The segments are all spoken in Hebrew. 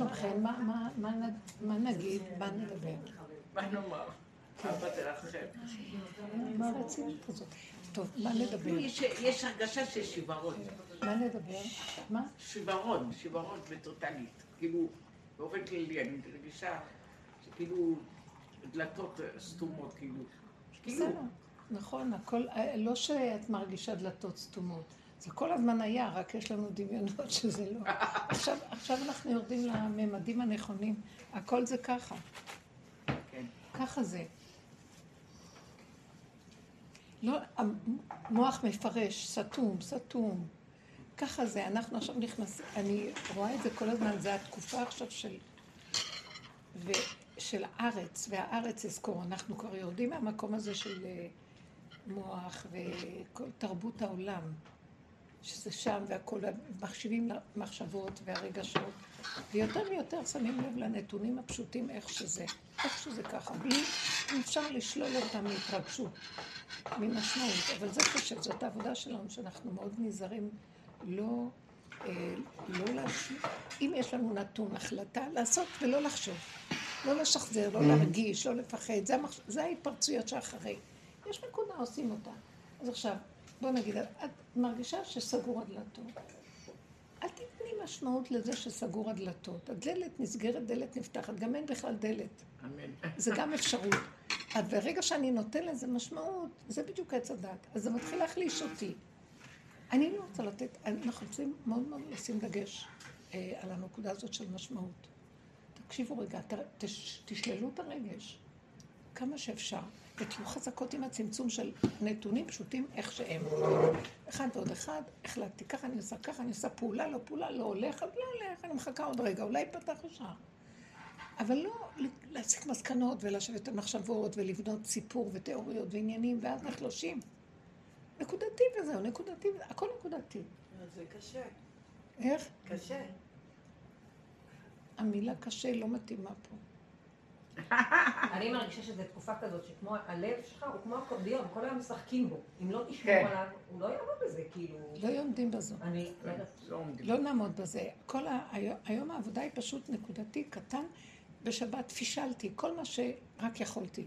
שלומכם? מה נגיד? מה נדבר? מה נאמר? מה הרצינות הזאת? טוב, מה נדבר? יש הרגשה של שיוורון. מה נדבר? מה? שיוורון, שיוורון וטוטלית. כאילו, באופן כללי, אני מרגישה שכאילו דלתות סתומות, כאילו. בסדר, נכון, הכל, לא שאת מרגישה דלתות סתומות. זה כל הזמן היה, רק יש לנו דמיונות שזה לא. עכשיו, עכשיו אנחנו יורדים לממדים הנכונים. הכל זה ככה. כן. ככה זה. לא, המוח מפרש, סתום, סתום. ככה זה, אנחנו עכשיו נכנסים, אני רואה את זה כל הזמן, זה התקופה עכשיו של... ו, של הארץ, והארץ אזכור, אנחנו כבר יורדים מהמקום הזה של אה, מוח וכל תרבות העולם, שזה שם והכל, מחשיבים למחשבות והרגשות, ויותר ויותר שמים לב לנתונים הפשוטים איך שזה, איך שזה ככה, בלי אפשר לשלול אותם מהתרגשות, ממשמעות, אבל זה חושב, זאת העבודה שלנו, שאנחנו מאוד נזהרים לא, אה, לא להשאיר, אם יש לנו נתון, החלטה, לעשות ולא לחשוב. לא לשחזר, לא להרגיש, לא לפחד, זה, המחש... זה ההתפרצויות שאחרי. יש נקודה, עושים אותה. אז עכשיו, בוא נגיד, את מרגישה שסגור הדלתות. אל תתני משמעות לזה שסגור הדלתות. הדלת נסגרת, דלת נפתחת, גם אין בכלל דלת. אמן. זה גם אפשרות. אז ברגע שאני נותן לזה משמעות, זה בדיוק עץ הדת. אז זה מתחיל להחליש אותי. אני לא רוצה לתת, אנחנו רוצים מאוד מאוד לשים דגש אה, על הנקודה הזאת של משמעות. תקשיבו רגע, ת, תש, תשללו את הרגש כמה שאפשר, ותהיו חזקות עם הצמצום של נתונים פשוטים איך שהם. אחד ועוד אחד, החלטתי, ככה אני עושה, ככה אני עושה פעולה, לא פעולה, לא הולך, אז לא הולך, אני מחכה עוד רגע, אולי יפתח השער. אבל לא להסיק מסקנות ולשבת על מחשבות ולבנות סיפור ותיאוריות ועניינים, ואז נחלושים. נקודתי וזהו, נקודתי, הכל נקודתי. זה קשה. איך? קשה. המילה קשה לא מתאימה פה. אני מרגישה שזו תקופה כזאת, שכמו הלב שלך הוא כמו אקורדיון, כל היום משחקים בו. אם לא תשמור כן. עליו, הוא לא יעמוד בזה, כאילו... לא עומדים בזו. אני... לא. לא נעמוד בזה. כל ה... היום- היום העבודה היא פשוט נקודתי, קטן. בשבת פישלתי כל מה שרק יכולתי.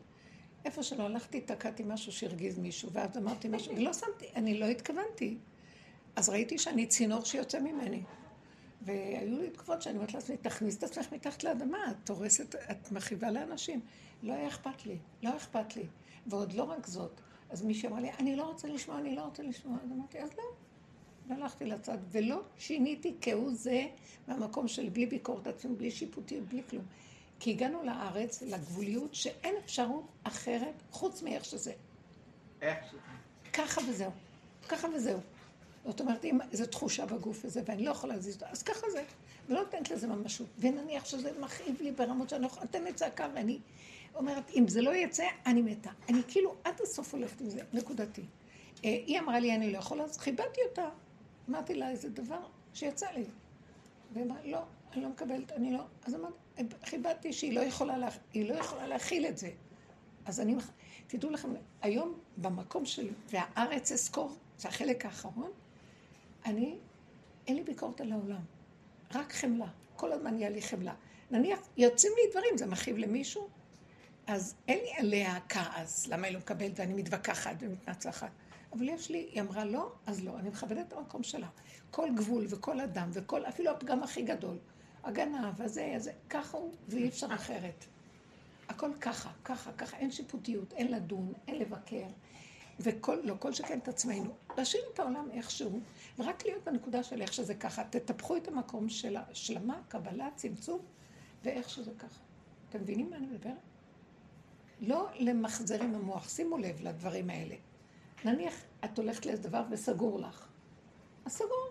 איפה שלא הלכתי, תקעתי משהו שהרגיז מישהו, ואז אמרתי משהו, ולא שמתי, אני לא התכוונתי. אז ראיתי שאני צינור שיוצא ממני. והיו לי תקופות שאני אומרת לעצמי, תכניס את עצמך מתחת לאדמה, את הורסת, את מכאיבה לאנשים. לא היה אכפת לי, לא היה אכפת לי. ועוד לא רק זאת. אז מישהי אמרה לי, אני לא רוצה לשמוע, אני לא רוצה לשמוע. אז אמרתי, אז לא. והלכתי לצד, ולא שיניתי כהוא זה מהמקום של בלי ביקורת עצמית, בלי שיפוטיות, בלי כלום. כי הגענו לארץ, לגבוליות, שאין אפשרות אחרת חוץ מאיך שזה. איך שזה. ככה וזהו. ככה וזהו. זאת אומרת, אם איזו תחושה בגוף הזה, ואני לא יכולה להזיז אותה, אז ככה זה. ולא נותנת לזה ממשות. ונניח שזה מכאיב לי ברמות שאני לא יכולה, נותנת צעקה, ואני אומרת, אם זה לא יצא, אני מתה. אני כאילו עד הסוף הולכת עם זה, נקודתי. אה, היא אמרה לי, אני לא יכולה, אז כיבדתי אותה. אמרתי לה איזה דבר שיצא לי. והיא אמרה, לא, אני לא מקבלת, אני לא. אז אמרתי, כיבדתי שהיא לא יכולה, לה, לא יכולה להכיל את זה. אז אני, תדעו לכם, היום במקום של, והארץ אזכור, זה החלק האחרון, אני, אין לי ביקורת על העולם, רק חמלה. כל הזמן יהיה לי חמלה. נניח, יוצאים לי דברים, זה מכאיב למישהו, אז אין לי עליה כעס, למה היא לא מקבלת ואני מתווכחת ומתנצחת. אבל יש לי, היא אמרה לא, אז לא. אני מכבדת את המקום שלה. כל גבול וכל אדם וכל, אפילו הפגם הכי גדול. הגנב, הזה, הזה, ככה הוא, ואי אפשר אחרת. הכל ככה, ככה, ככה, אין שיפוטיות, אין לדון, אין לבקר. וכל, לא כל שכן את עצמנו. להשאיר את העולם איכשהו, ורק להיות בנקודה של איך שזה ככה. תטפחו את המקום של השלמה, קבלה, צמצום, ואיך שזה ככה. אתם מבינים מה אני מדברת? לא למחזר עם המוח, שימו לב לדברים האלה. נניח את הולכת לאיזה דבר וסגור לך. אז סגור.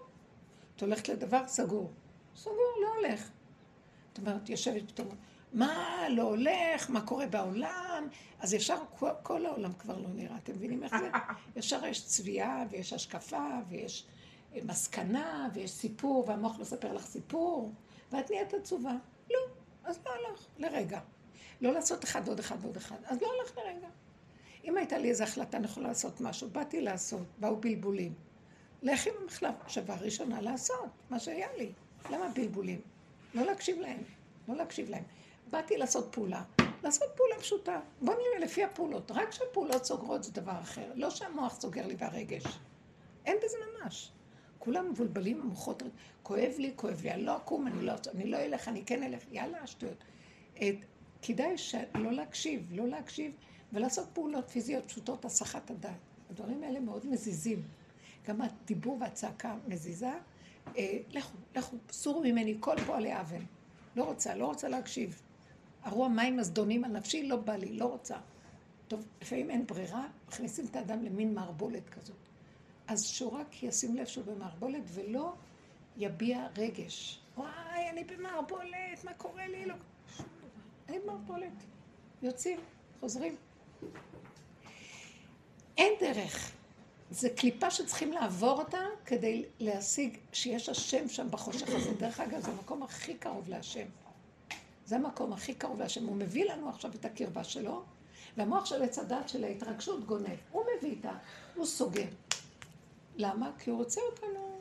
את הולכת לדבר, סגור. סגור, לא הולך. זאת אומרת, יושבת פתאום, מה לא הולך, מה קורה בעולם, אז ישר כל, כל העולם כבר לא נראה, אתם מבינים איך זה? ישר יש צביעה, ויש השקפה, ויש אה, מסקנה, ויש סיפור, והמוח מספר לך סיפור, ואת נהיית עצובה. לא, אז לא הלך, לרגע. לא לעשות אחד ועוד אחד ועוד אחד, אז לא הלך לרגע. אם הייתה לי איזו החלטה נכונה לעשות משהו, באתי לעשות, באו בלבולים. לכי במחלף, שווה ראשונה לעשות, מה שהיה לי. למה בלבולים? לא להקשיב להם, לא להקשיב להם. באתי לעשות פעולה, לעשות פעולה פשוטה. בוא נראה לפי הפעולות. רק כשהפעולות סוגרות זה דבר אחר. לא שהמוח סוגר לי והרגש. אין בזה ממש. כולם מבולבלים, המוחות, כואב לי, כואב לי, אני לא אקום, אני לא, אני לא אלך, אני כן אלך, יאללה, שטויות. כדאי לא להקשיב, לא להקשיב, ולעשות פעולות פיזיות פשוטות, הסחת הדעת. הדברים האלה מאוד מזיזים. גם הדיבור והצעקה מזיזה. אה, לכו, לכו, סורו ממני כל פועלי אבן. לא רוצה, לא רוצה להקשיב. הרוע מים הזדונים על נפשי, לא בא לי, לא רוצה. טוב, לפעמים אין ברירה, מכניסים את האדם למין מערבולת כזאת. אז שהוא רק ישים לב שהוא במערבולת ולא יביע רגש. וואי, אני במערבולת, מה קורה לי? לא... אני במערבולת. יוצאים, חוזרים. אין דרך. זה קליפה שצריכים לעבור אותה כדי להשיג שיש השם שם בחושך הזה. דרך אגב, זה המקום הכי קרוב להשם. זה המקום הכי קרוב להשם. הוא מביא לנו עכשיו את הקרבה שלו, והמוח של עץ הדת של ההתרגשות גונב. הוא מביא איתה, הוא סוגר. למה? כי הוא רוצה אותנו.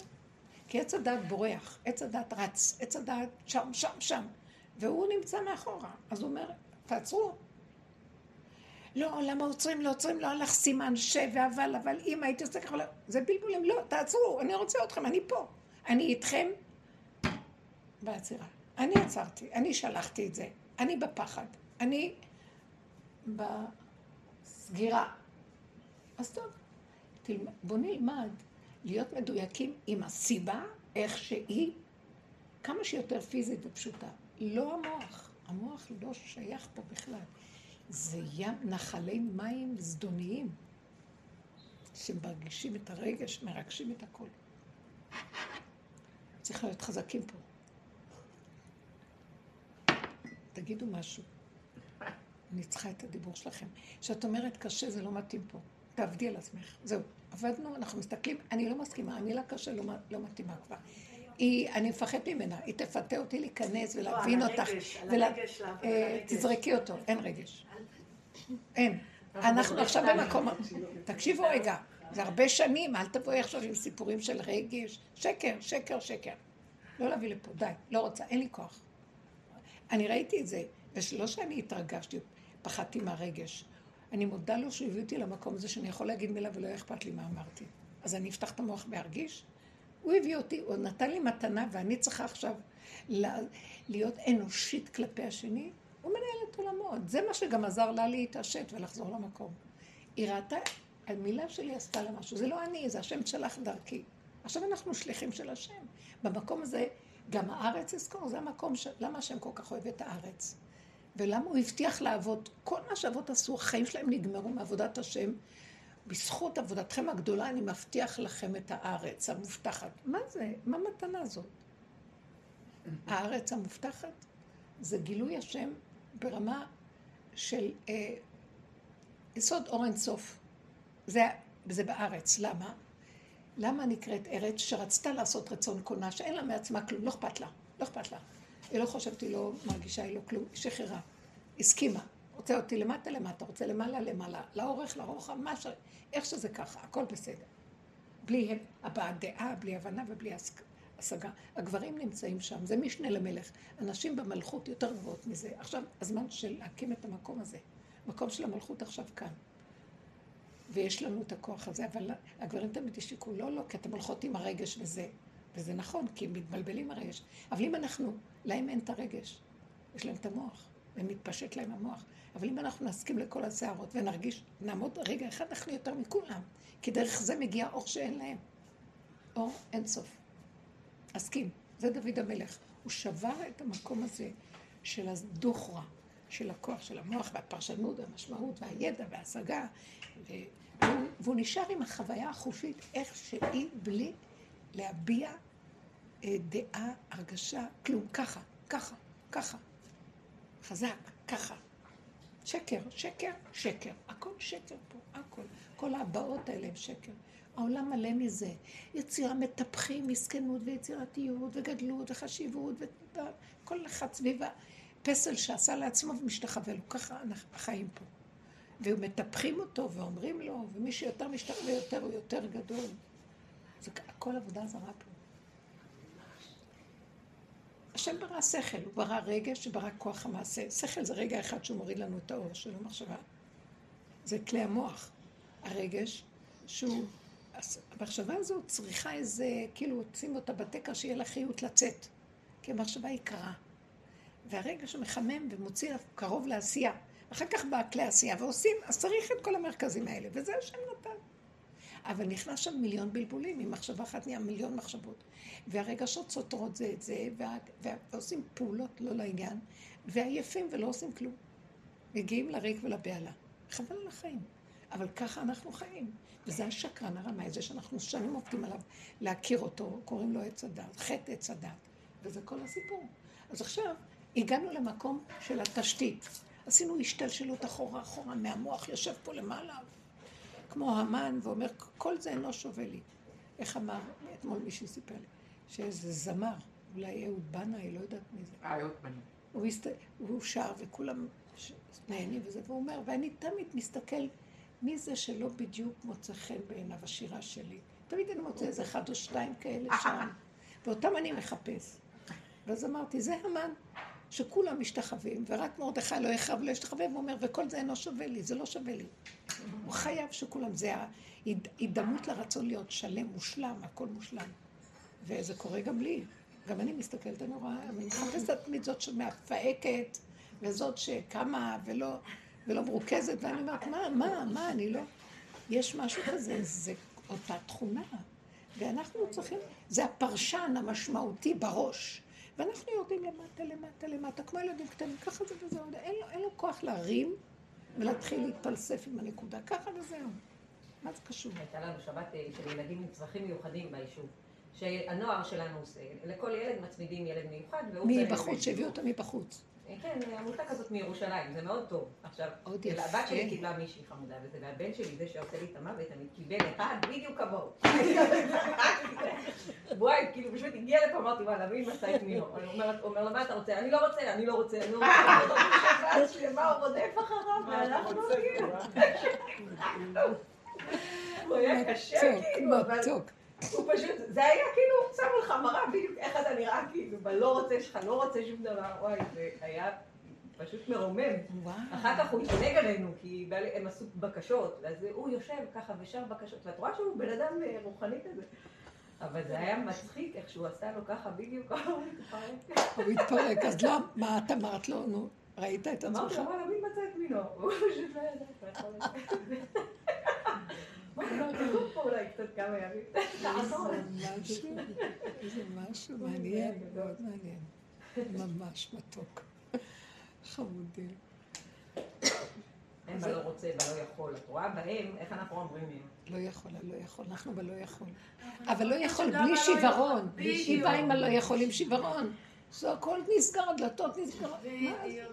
כי עץ הדת בורח, עץ הדת רץ, עץ הדת שם, שם, שם. והוא נמצא מאחורה. אז הוא אומר, תעצרו. לא, למה עוצרים? לא עוצרים, לא הלך סימן ש ואבל, אבל אם הייתי עושה ככה, זה בלבולים, לא, תעצרו, אני רוצה אתכם, אני פה. אני איתכם בעצירה. אני עצרתי, אני שלחתי את זה, אני בפחד, אני בסגירה. אז טוב, בוא נלמד להיות מדויקים עם הסיבה, איך שהיא, כמה שיותר פיזית ופשוטה. לא המוח, המוח לא שייך פה בכלל. זה ים, נחלי מים זדוניים, שמרגישים את הרגש, מרגשים את הכל. צריך להיות חזקים פה. תגידו משהו. אני צריכה את הדיבור שלכם. כשאת אומרת קשה, זה לא מתאים פה. תעבדי על עצמך. זהו. עבדנו, אנחנו מסתכלים, אני לא מסכימה, המילה קשה לא, לא מתאימה כבר. היא, אני מפחדת ממנה, היא תפתה אותי להיכנס ולהבין לא, אותך. על הרגש, על אה, הרגש. תזרקי אותו, אין רגש. אין. אנחנו עכשיו במקום... תקשיבו רגע, זה הרבה שנים, אל תבואי עכשיו עם סיפורים של רגש. שקר, שקר, שקר. לא להביא לפה, די, לא רוצה, אין לי כוח. אני ראיתי את זה, ולא שאני התרגשתי, פחדתי מהרגש. אני מודה לו שהוא הביא אותי למקום הזה שאני יכול להגיד מילה ולא אכפת לי מה אמרתי. אז אני אפתח את המוח וארגיש? הוא הביא אותי, הוא נתן לי מתנה ואני צריכה עכשיו להיות אנושית כלפי השני, הוא מנהל את עולמות. זה מה שגם עזר לה להתעשת ולחזור למקום. היא ראתה, המילה שלי עשתה לה משהו. זה לא אני, זה השם שלח דרכי. עכשיו אנחנו שליחים של השם. במקום הזה, גם הארץ יזכור, זה המקום ש... למה השם כל כך אוהב את הארץ? ולמה הוא הבטיח לעבוד? כל מה שאבות עשו, החיים שלהם נגמרו מעבודת השם. בזכות עבודתכם הגדולה אני מבטיח לכם את הארץ המובטחת. מה זה? מה המתנה הזאת? הארץ המובטחת זה גילוי השם ברמה של אה, יסוד אור אינסוף. זה, זה בארץ. למה? למה נקראת ארץ שרצתה לעשות רצון קונה, שאין לה מעצמה כלום, לא אכפת לה, לא אכפת לה. היא לא חושבת, היא לא מרגישה, היא לא כלום, היא שחררה. הסכימה. רוצה אותי למטה למטה, רוצה למעלה למעלה, לאורך לרוחב, מה ש... איך שזה ככה, הכל בסדר. בלי הבעת דעה, בלי הבנה ובלי השגה. הגברים נמצאים שם, זה משנה למלך. אנשים במלכות יותר גבוהות מזה. עכשיו, הזמן של להקים את המקום הזה. מקום של המלכות עכשיו כאן. ויש לנו את הכוח הזה, אבל הגברים תמיד ישיקו, לא, לא, כי אתם הולכות עם הרגש וזה. וזה נכון, כי הם מתבלבלים הרגש. אבל אם אנחנו, להם אין את הרגש, יש להם את המוח, ומתפשט להם המוח. אבל אם אנחנו נסכים לכל הסערות ונרגיש, נעמוד רגע אחד, אנחנו יותר מכולם, כי דרך זה מגיע אור שאין להם. אור אין סוף. אסכים, זה דוד המלך. הוא שבר את המקום הזה של הדוכרה, של הכוח של המוח והפרשנות והמשמעות והידע וההשגה, והוא, נשאר עם החוויה החושית איך שהיא בלי להביע אה, דעה, הרגשה, כלום, ככה, ככה, ככה. חזק, ככה. שקר, שקר, שקר. הכל שקר פה, הכל. כל הבאות האלה הם שקר. העולם מלא מזה. יצירה מטפחים, מסכנות ויצירתיות וגדלות וחשיבות וכל אחד סביב הפסל שעשה לעצמו ומשתחווה לו. ככה החיים פה. ומטפחים אותו ואומרים לו, ומי שיותר משתחווה יותר הוא יותר גדול. זה הכל עבודה זרה פה. השם ברא שכל, הוא ברא רגש שברא כוח המעשה. שכל זה רגע אחד שהוא מוריד לנו את האור של המחשבה. זה כלי המוח. הרגש שהוא, המחשבה הזו צריכה איזה, כאילו שים אותה בתקע שיהיה לה חיות לצאת. כי המחשבה היא קרה. והרגש מחמם ומוציא קרוב לעשייה. אחר כך באה כלי עשייה ועושים, אז צריך את כל המרכזים האלה, וזה השם נתן. אבל נכנס שם מיליון בלבולים, עם מחשבה אחת נהיה מיליון מחשבות. והרגשות סותרות זה את זה, וה, ועושים פעולות לא לעניין, ועייפים ולא עושים כלום. מגיעים לריק ולבהלה. חבל על החיים. אבל ככה אנחנו חיים. וזה השקרן הרמאי, זה שאנחנו שנים עובדים עליו להכיר אותו, קוראים לו עץ הדת, חטא עץ הדת. וזה כל הסיפור. אז עכשיו הגענו למקום של התשתית. עשינו השתלשלות אחורה אחורה מהמוח, יושב פה למעלה, כמו המן, ואומר, כל זה אינו שווה לי. איך אמר, אתמול מישהו סיפר לי, שאיזה זמר, אולי אהוד בנאי, לא יודעת מי זה. אה, אהוד בנאי. הוא, הסת... הוא שר וכולם נהנים וזה, והוא אומר, ואני תמיד מסתכל מי זה שלא בדיוק מוצא חן בעיניו השירה שלי. תמיד אני מוצא איזה אחד או שתיים כאלה שם, ואותם אני מחפש. ואז אמרתי, זה המן. שכולם משתחווים, ורק מרדכי לא יכאב לא ישתחווה, והוא אומר, וכל זה אינו שווה לי, זה לא שווה לי. הוא חייב שכולם, זה ההידמות לרצון להיות שלם, מושלם, הכל מושלם. וזה קורה גם לי. גם אני מסתכלת, אני רואה, אני מחפשת תמיד זאת שמפהקת, וזאת שקמה ולא, ולא מרוכזת, ואני אומרת, מה, מה, מה, אני לא... יש משהו כזה, זה אותה תכונה. ואנחנו צריכים, זה הפרשן המשמעותי בראש. ואנחנו יורדים למטה, למטה, למטה, כמו ילדים קטנים, ככה זה וזהו. אין לו, אין לו כוח להרים ולהתחיל להתפלסף עם הנקודה, ככה וזהו. מה זה קשור? הייתה לנו שבת אה, של ילדים עם צרכים מיוחדים ביישוב. שהנוער שלנו עושה, לכל ילד מצמידים ילד מיוחד, והוא... מבחוץ, שהביאו אותה מבחוץ. כן, עמותה כזאת מירושלים, זה מאוד טוב. עכשיו, הבת שלי קיבלה מישהי חמודה וזה, והבן שלי, זה שעושה לי את המוות, אני קיבל אחד בדיוק כמוהו. וואי, כאילו פשוט הגיע לפה, אמרתי, וואלה, מי מצא את מינו? הוא אומר לו, מה אתה רוצה? אני לא רוצה, אני לא רוצה, אני לא רוצה. מה הוא רודף אחריו, ואנחנו כאילו. הוא היה קשה, כאילו, אבל... הוא פשוט, זה היה כאילו, שם לך מראה בדיוק איך אתה נראה, כאילו, בלא רוצה שלך, לא רוצה שום דבר, וואי, זה היה פשוט מרומם. אחר כך הוא התענג עלינו, כי הם עשו בקשות, אז הוא יושב ככה ושר בקשות, ואת רואה שהוא בן אדם אה, רוחני כזה. אבל זה היה מצחיק איך שהוא עשה לו ככה בדיוק, הוא התפרק. הוא התפרק, אז לא, מה את אמרת לו, נו, ראית את עצמך? אמרתי לו, וואלה, מי מצא את מינו? הוא פשוט לא ידע. זה משהו מעניין, מאוד מעניין. ממש מתוק. חמודים. אין בלא רוצה, בלא יכול. את רואה בהם, איך אנחנו אומרים? לא יכול, לא יכול. אנחנו בלא יכול. אבל לא יכול בלי שיוורון. היא באה עם הלא יכול עם שיוורון. זה הכל נסגר, הדלתות נסגרות.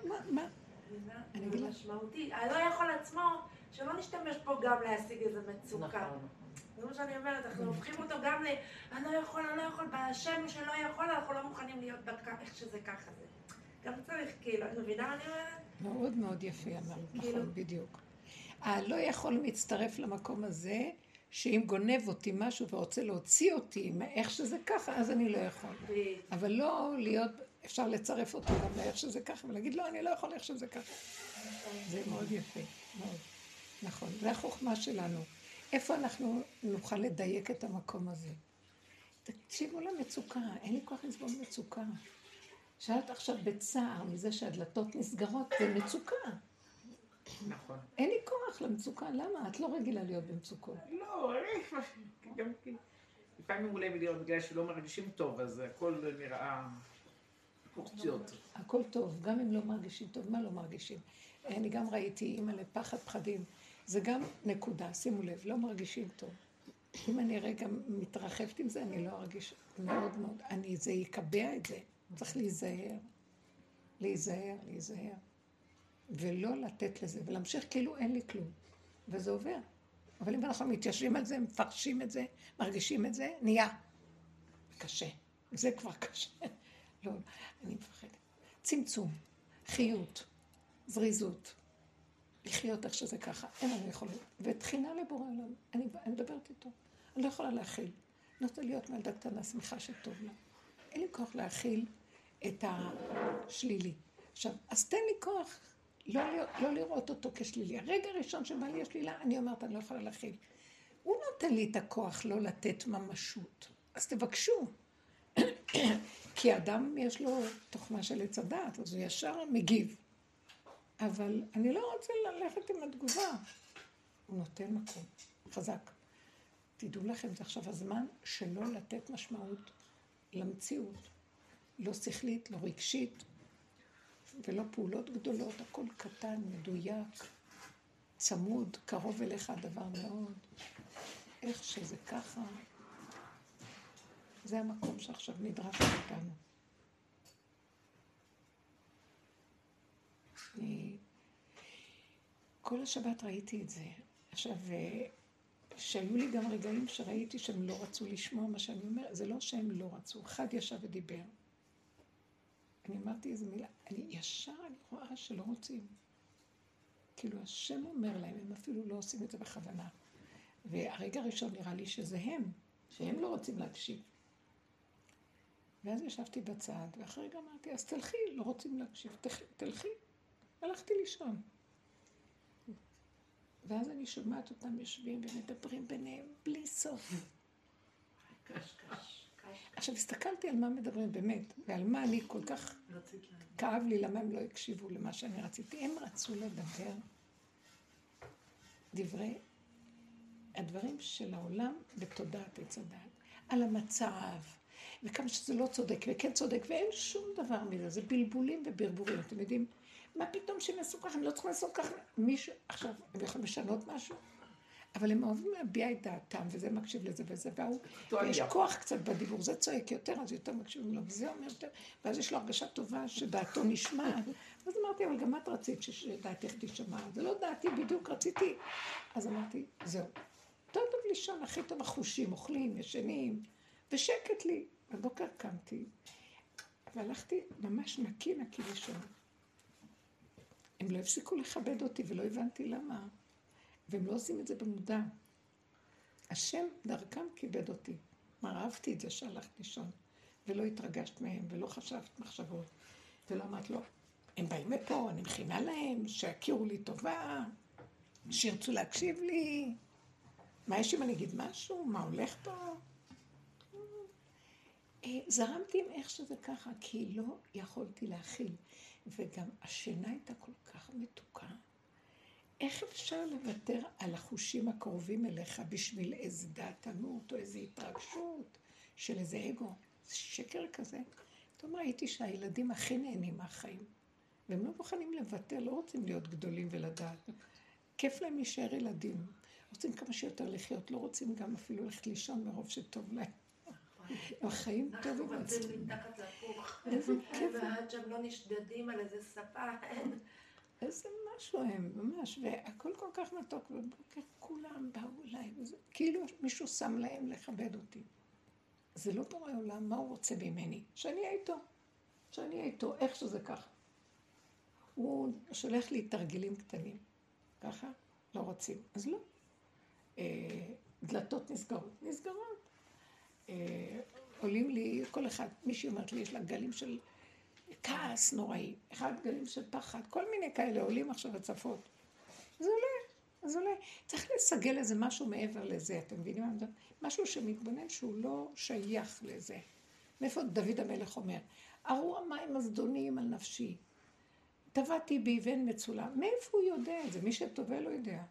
מה? מה? אני אגיד לך. משמעותי. הלא יכול עצמו... שלא נשתמש פה גם להשיג איזה מצוקה. נכון. זה מה שאני אומרת, אנחנו הופכים אותו גם ל... אני לא יכול, אני לא יכול, בשם שלא יכול, אנחנו לא מוכנים להיות דווקא איך שזה ככה זה. גם צריך, כאילו, את מבינה מה אני אומרת? מאוד מאוד יפה אמרת, כאילו- נכון, בדיוק. הלא יכול מצטרף למקום הזה, שאם גונב אותי משהו ורוצה להוציא אותי מאיך שזה ככה, אז אני לא יכול. אבל לא להיות, אפשר לצרף אותו גם לאיך שזה ככה, ולהגיד, לא, אני לא יכול איך שזה ככה. זה מאוד יפה, מאוד. נכון, זה החוכמה שלנו. איפה אנחנו נוכל לדייק את המקום הזה? תקשיבו למצוקה, אין לי כוח לסבול מצוקה. שאת עכשיו בצער מזה שהדלתות נסגרות, זה מצוקה. נכון. אין לי כוח למצוקה, למה? את לא רגילה להיות במצוקות. לא, גם לפעמים אולי בגלל שלא מרגישים טוב, אז הכל נראה פורציות. הכל טוב, גם אם לא מרגישים טוב, מה לא מרגישים? אני גם ראיתי אימא לפחד פחדים. זה גם נקודה, שימו לב, לא מרגישים טוב. אם אני רגע מתרחבת עם זה, אני לא ארגיש מאוד מאוד, אני, זה יקבע את זה. צריך להיזהר, להיזהר, להיזהר. ולא לתת לזה, ולהמשיך כאילו אין לי כלום. וזה עובר. אבל אם אנחנו מתיישבים על זה, מפרשים את זה, מרגישים את זה, נהיה קשה. זה כבר קשה. לא, אני מפחדת. צמצום, חיות, זריזות, לחיות איך שזה ככה, אין לנו יכולת. ותחינה לבורא עולם, אני, אני מדברת איתו, אני לא יכולה להכיל. אני רוצה להיות מילדה קטנה, שמחה שטוב לה. אין לי כוח להכיל את השלילי. עכשיו, אז תן לי כוח לא, לא לראות אותו כשלילי. הרגע הראשון שבא לי השלילה, אני אומרת, אני לא יכולה להכיל. הוא נותן לי את הכוח לא לתת ממשות. אז תבקשו. כי אדם יש לו תוכנה של עץ הדעת, אז הוא ישר מגיב. אבל אני לא רוצה ללכת עם התגובה. הוא נותן מקום, חזק. תדעו לכם, זה עכשיו הזמן שלא לתת משמעות למציאות. לא שכלית, לא רגשית, ולא פעולות גדולות, הכל קטן, מדויק, צמוד, קרוב אליך הדבר מאוד. איך שזה ככה, זה המקום שעכשיו נדרש מאיתנו. אני... כל השבת ראיתי את זה. עכשיו, שהיו לי גם רגעים שראיתי שהם לא רצו לשמוע מה שאני אומרת, זה לא שהם לא רצו, אחד ישב ודיבר. אני אמרתי איזה מילה, אני ישר אני רואה שלא רוצים. כאילו השם אומר להם, הם אפילו לא עושים את זה בכוונה. והרגע הראשון נראה לי שזה הם, שהם לא רוצים להקשיב. ואז ישבתי בצד, ואחרי רגע אמרתי, אז תלכי, לא רוצים להקשיב, תלכי. הלכתי לישון. ואז אני שומעת אותם יושבים ומדברים ביניהם בלי סוף. עכשיו הסתכלתי על מה מדברים באמת, ועל מה אני כל כך כאב לי, למה הם לא הקשיבו למה שאני רציתי. הם רצו לדבר דברי, הדברים של העולם בתודעת עץ הדת, על המצב, וכמה שזה לא צודק, וכן צודק, ואין שום דבר מזה, זה בלבולים וברבורים. אתם יודעים, מה פתאום שהם יעשו ככה, הם לא צריכים לעשות ככה. מישהו, עכשיו, הם יכולים לשנות משהו? אבל הם אוהבים להביע את דעתם, וזה מקשיב לזה וזה, והוא, ויש כוח קצת בדיבור, זה צועק יותר, אז יותר מקשיבים לו, וזה אומר יותר, ואז יש לו הרגשה טובה שדעתו נשמעת. אז אמרתי, אבל גם את רצית שדעתך תשמע, זה לא דעתי בדיוק, רציתי. אז אמרתי, זהו. יותר טוב לישון, הכי טוב החושים, אוכלים, ישנים, ושקט לי. בבוקר קמתי, והלכתי ממש נקי נקי לישון. הם לא הפסיקו לכבד אותי ולא הבנתי למה. והם לא עושים את זה במודע. השם דרכם כיבד אותי. מה, אהבתי את זה שהלכת לישון, ולא התרגשת מהם, ולא חשבת מחשבות, ולא אמרת, לא, הם באים מפה, אני מכינה להם, שיכירו לי טובה, שירצו להקשיב לי. מה יש אם אני אגיד משהו? מה הולך פה? אה, זרמתי עם איך שזה ככה, כי לא יכולתי להכיל. וגם השינה הייתה כל כך מתוקה. איך אפשר לוותר על החושים הקרובים אליך בשביל איזה דעתנות או איזו התרגשות של איזה אגו? זה שקר כזה. פתאום ראיתי שהילדים הכי נהנים מהחיים, והם לא מוכנים לוותר, לא רוצים להיות גדולים ולדעת. כיף להם להישאר ילדים. רוצים כמה שיותר לחיות, לא רוצים גם אפילו ללכת לישון מרוב שטוב להם. טובים אנחנו רצים מתחת לפוך. איזה כיף. ועד שהם לא נשדדים על איזה ספה. איזה משהו הם, ממש, והכל כל כך מתוק, ובבוקר כולם באו אליי, כאילו מישהו שם להם לכבד אותי. זה לא בורא עולם, מה הוא רוצה ממני? שאני אהיה איתו, שאני אהיה איתו, איך שזה ככה. הוא שולח לי תרגילים קטנים, ככה, לא רוצים, אז לא. אה, דלתות נסגרות, נסגרות. עולים לי, כל אחד, מישהי אומרת לי, יש לה גלים של כעס נוראי, אחד גלים של פחד, כל מיני כאלה עולים עכשיו הצפות. זה עולה, זה עולה. צריך לסגל איזה משהו מעבר לזה, אתם מבינים מה אני משהו שמתבונן שהוא לא שייך לזה. מאיפה דוד המלך אומר? ארור המים הזדוניים על נפשי. טבעתי בי ואין מצולם. מאיפה הוא יודע את זה? מי שטובל לא יודע.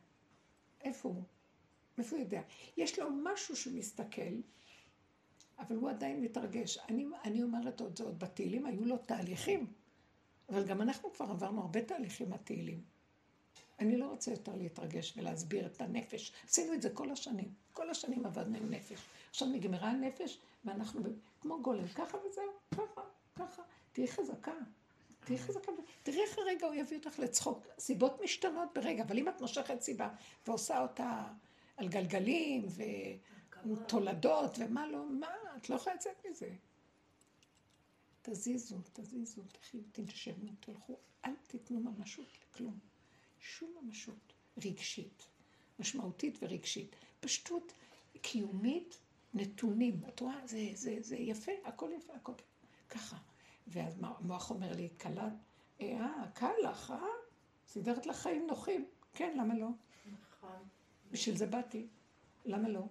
איפה הוא? מאיפה הוא יודע? יש לו משהו שמסתכל, אבל הוא עדיין מתרגש. אני, אני אומרת עוד זאת, בתהילים היו לו תהליכים, אבל גם אנחנו כבר עברנו הרבה תהליכים מהתהילים. אני לא רוצה יותר להתרגש ולהסביר את הנפש. עשינו את זה כל השנים. כל השנים עבדנו עם נפש. עכשיו נגמרה הנפש, ואנחנו כמו גולם, ככה וזהו, ככה, ככה. תהיי חזקה. תהיי חזקה. תראי איך הרגע הוא יביא אותך לצחוק. סיבות משתנות ברגע, אבל אם את מושכת סיבה ועושה אותה על גלגלים ותולדות ומה לא, מה, את לא יכולה לצאת מזה. תזיזו, תזיזו, תחיו, תנשמו, תלכו, אל תיתנו ממשות לכלום. שום ממשות רגשית, משמעותית ורגשית. פשטות קיומית, נתונים. את רואה, זה, זה, זה יפה, הכל יפה, הכל ככה. ואז המוח אומר לי, קלה, אה, קל לך, אה? סידרת לך חיים נוחים. כן, למה לא? נכון. בשביל זה באתי. למה לא?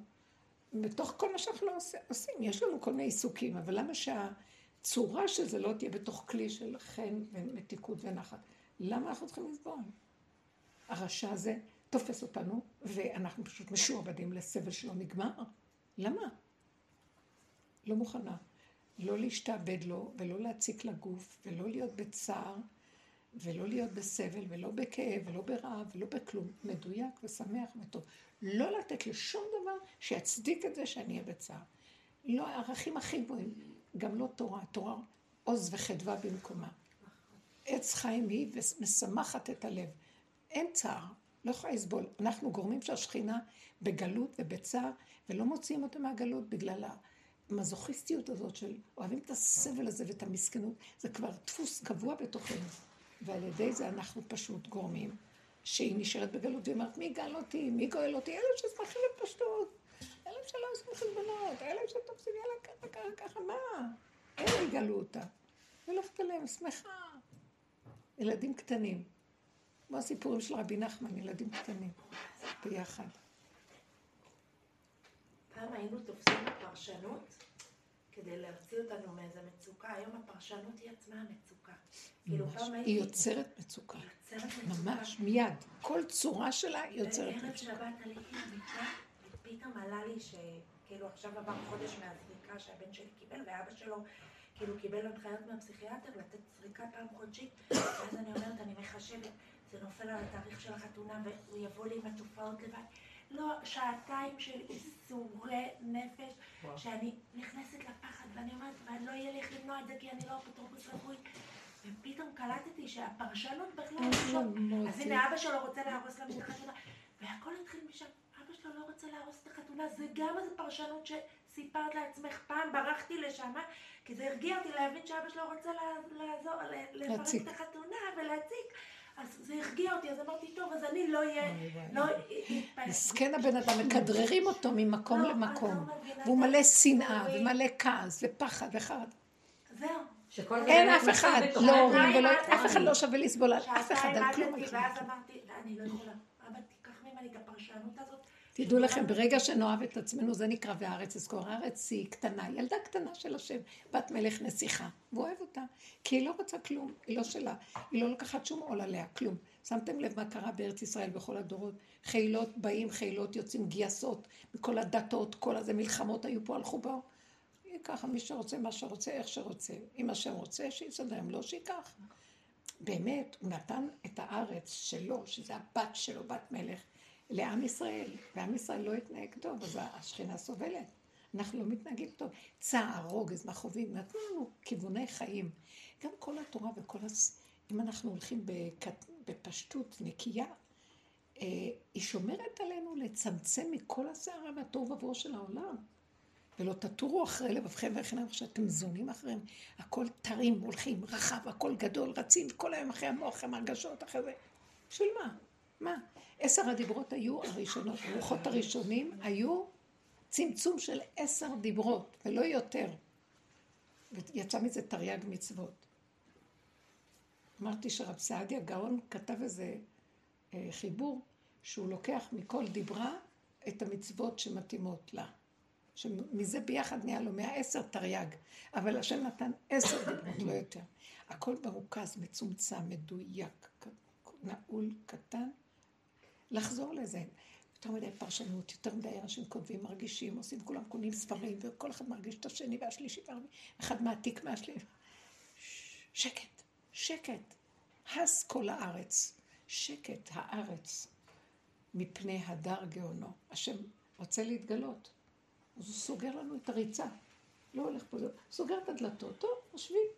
בתוך כל מה שאנחנו עושים, יש לנו כל מיני עיסוקים, אבל למה שהצורה של זה לא תהיה בתוך כלי של חן ומתיקות ונחת? למה אנחנו צריכים לסבול? הרשע הזה תופס אותנו, ואנחנו פשוט משועבדים לסבל שלא נגמר. למה? לא מוכנה. לא להשתעבד לו, ולא להציק לגוף, ולא להיות בצער, ולא להיות בסבל, ולא בכאב, ולא ברעב, ולא בכלום. מדויק ושמח וטוב. לא לתת לשום דבר שיצדיק את זה שאני אהיה בצער. לא הערכים הכי גבוהים, גם לא תורה. תורה עוז וחדווה במקומה. עץ חיים היא ומשמחת את הלב. אין צער, לא יכולה לסבול. אנחנו גורמים שהשכינה בגלות ובצער, ולא מוציאים אותה מהגלות בגלל המזוכיסטיות הזאת של אוהבים את הסבל הזה ואת המסכנות. זה כבר דפוס קבוע בתוכנו. ועל ידי זה אנחנו פשוט גורמים שהיא נשארת בגלות והיא אומרת, מי גאל אותי? מי גואל אותי? אלה ששמחים בפשטות, אלה שלא עושים חשבונות, אלה שתופסים יאללה ככה ככה ככה, מה? אלה יגאלו אותה. ולכת עליהם, שמחה. ילדים קטנים. כמו הסיפורים של רבי נחמן, ילדים קטנים, ביחד. פעם היינו תופסים בפרשנות כדי להוציא אותנו מאיזה מצוקה, היום הפרשנות היא עצמה המצוקה. כאילו היא יוצרת מצוקה. ממש, מיד. כל צורה שלה יוצרת מצוקה. בערב שבת עליתי למיטה, ופתאום עלה לי שכאילו עכשיו עבר חודש מהזריקה שהבן שלי קיבל, ואבא שלו כאילו קיבל הנחיות מהפסיכיאטר לתת זריקה פעם חודשית, ואז אני אומרת, אני מחשבת, זה נופל על התאריך של החתונה, והוא יבוא לי עם התופעות לבד. לא, שעתיים של איסורי נפש, שאני נכנסת לפחד, ואני אומרת, ואני לא יהיה לי איך למנוע את זה כי אני לא אפוטרופוס רפואי. ופתאום קלטתי שהפרשנות בכלל לא אז הנה אבא שלו רוצה להרוס לנו את החתונה, והכל התחיל משם. אבא שלו לא רוצה להרוס את החתונה, זה גם איזו פרשנות שסיפרת לעצמך פעם, ברחתי לשם, כי זה הרגיע אותי להבין שאבא שלו רוצה לעזור, לפרק את החתונה ולהציק. אז זה הרגיע אותי, אז אמרתי, טוב, אז אני לא אהיה, לא מסכן הבן אדם, מכדררים אותו ממקום לא, למקום, והוא מלא שנאה ומלא כעס ופחד וחרד. זהו. אין אף אחד, לא הורים ולא, אף אחד לא שווה לסבול על אף אחד, על כלום. ואז אמרתי, אני לא יכולה, אבא תיקח ממני את הפרשנות הזאת. תדעו לכם, ברגע שנאהב את עצמנו, זה נקרא והארץ אזכור. הארץ היא קטנה, ילדה קטנה של השם, בת מלך נסיכה, והוא אוהב אותה, כי היא לא רוצה כלום, היא לא שלה, היא לא לוקחת שום עול עליה, כלום. שמתם לב מה קרה בארץ ישראל בכל הדורות? חילות באים, חילות יוצאים, גייסות, מכל הדתות, כל הזה, מלחמות היו פה, הלכו באו. ככה, מי שרוצה, מה שרוצה, איך שרוצה. אם השם רוצה, שיסדר, אם לא, שייקח. באמת, הוא נתן את הארץ שלו, שזה הבת שלו, בת מלך, לעם ישראל, ועם ישראל לא התנהג טוב, אז השכינה סובלת. אנחנו לא מתנהגים טוב. צער, רוגז, מכאובים, נתנו לנו כיווני חיים. גם כל התורה וכל הס... אם אנחנו הולכים בפשטות נקייה, אה, היא שומרת עלינו לצמצם מכל הסערה והתוהו ובוהו של העולם. ולא תטורו אחרי לבבכם וכן שאתם זונים אחריהם. הכל תרים, הולכים, רחב, הכל גדול, רצים כל היום אחרי המוח, עם הרגשות, אחרי זה. בשביל מה? מה? עשר הדיברות היו הראשונות, הרוחות הראשונים היו צמצום של עשר דיברות, ולא יותר. ויצא מזה תרי"ג מצוות. אמרתי שרב סעדיה גאון כתב איזה אה, חיבור שהוא לוקח מכל דיברה את המצוות שמתאימות לה. שמזה ביחד נהיה לו מאה עשר תרי"ג, אבל השם נתן עשר דיברות, לא יותר. הכל מרוכז, מצומצם, מדויק, נעול, קטן, לחזור לזה. יותר מדי פרשנות, יותר מדי אנשים כותבים, מרגישים, עושים, כולם קונים ספרים, וכל אחד מרגיש את השני והשלישי והרביעי, אחד מעתיק מהשני. שקט, שקט. הס כל הארץ. שקט הארץ מפני הדר גאונו. השם רוצה להתגלות. אז הוא סוגר לנו את הריצה. לא הולך פה, סוגר את הדלתות, טוב, יושבים.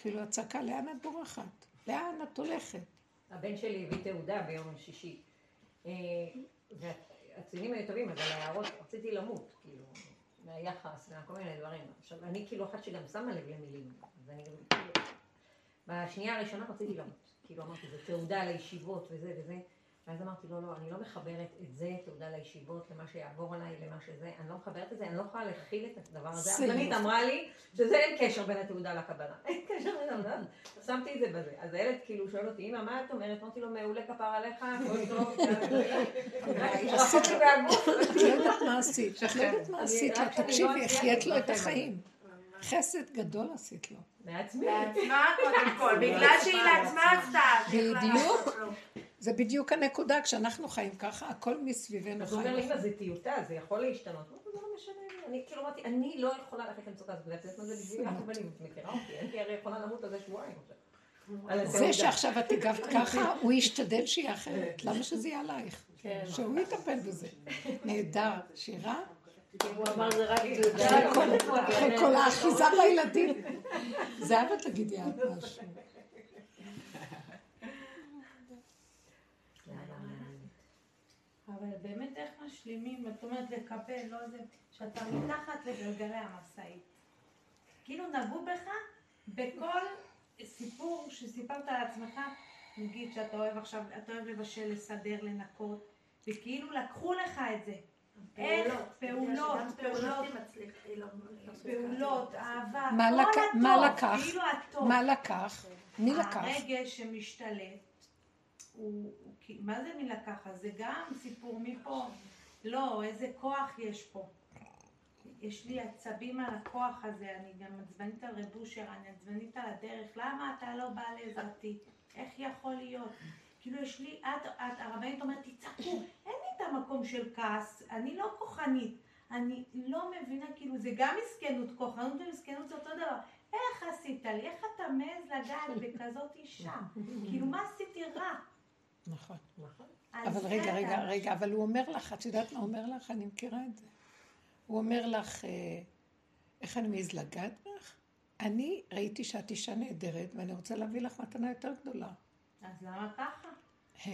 כאילו הצעקה, לאן את בורחת? לאן את הולכת? הבן שלי הביא תעודה ביום שישי. אה, והציונים היו טובים, אבל ההערות, רציתי למות, כאילו, מהיחס, מהכל מיני דברים. עכשיו, אני כאילו אחת שגם שמה לב למילים, אז אני כאילו... בשנייה הראשונה רציתי למות. כאילו אמרתי, זו תעודה לישיבות וזה וזה. ואז אמרתי לו, לא, אני לא מחברת את זה, תעודה לישיבות, למה שיעבור עליי, למה שזה, אני לא מחברת את זה, אני לא יכולה להכיל את הדבר הזה. יופי. אמרה לי שזה אין קשר בין התעודה לקבלה. אין קשר בין התעודה. שמתי את זה בזה. אז הילד כאילו שואל אותי, אמא, מה את אומרת? אמרתי לו, מעולה כפר עליך, הכל טוב. את לא יודעת מה עשית, את לא יודעת מה עשית לא תקשיבי, החיית לו את החיים. חסד גדול עשית לו. מעצמי. לעצמה קודם כל, בגלל שהיא לעצמה עשתה. בדיוק. זה בדיוק הנקודה, כשאנחנו חיים ככה, הכל מסביבנו אז הוא אומר לי, חיים. אמא, זה טיוטה, זה יכול להשתנות. זה לא משנה. אני כאילו אמרתי, אני לא יכולה ללכת למצוקה הזאת, ואת יודעת מה זה בשבילך, אבל היא מכירה אותי, אין לי הרי יכולה למות על זה שבועיים זה. שעכשיו את הגבת ככה, הוא ישתדל שיהיה אחרת. למה שזה יהיה עלייך? כן. שהוא יטפל בזה. נהדר. שירה? הוא אמר זה רק אחרי תעודה. כל- אחרי כל האחיזה בילדים. זהבה תגידי את משהו. אבל באמת איך משלימים, את אומרת לקבל, לא זה, שאתה מתחת לגלגלי המשאית. כאילו נגעו בך בכל סיפור שסיפרת על עצמך, נגיד שאתה אוהב עכשיו, אתה אוהב לבשל, לסדר, לנקות, וכאילו לקחו לך את זה. איך פעולות, פעולות, היא לא- לא פעולות, אהבה, מה כל לקח- הטוב? כאילו הטוב. מה לקח? מי לקח? הרגש שמשתלט, הוא, מה זה מי לקח? אז זה גם סיפור מפה, לא, איזה כוח יש פה. יש לי עצבים על הכוח הזה, אני גם עצבנית על רב אושר, אני עצבנית על הדרך, למה אתה לא בא לעזרתי? איך יכול להיות? כאילו יש לי, את, את הרבנית אומרת, תצעקו, אין לי את המקום של כעס, אני לא כוחנית, אני לא מבינה, כאילו זה גם מסכנות, כוחנות ומסכנות זה אותו דבר. איך עשית לי? איך אתה מעז לגעת בכזאת אישה? כאילו, מה עשיתי רע? נכון. אבל רגע, רגע, רגע, אבל הוא אומר לך, את יודעת מה הוא אומר לך? אני מכירה את זה. הוא אומר לך, אה, איך אני מעז לגעת בך? אני ראיתי שאת אישה נהדרת, ואני רוצה להביא לך מתנה יותר גדולה. אז למה ככה?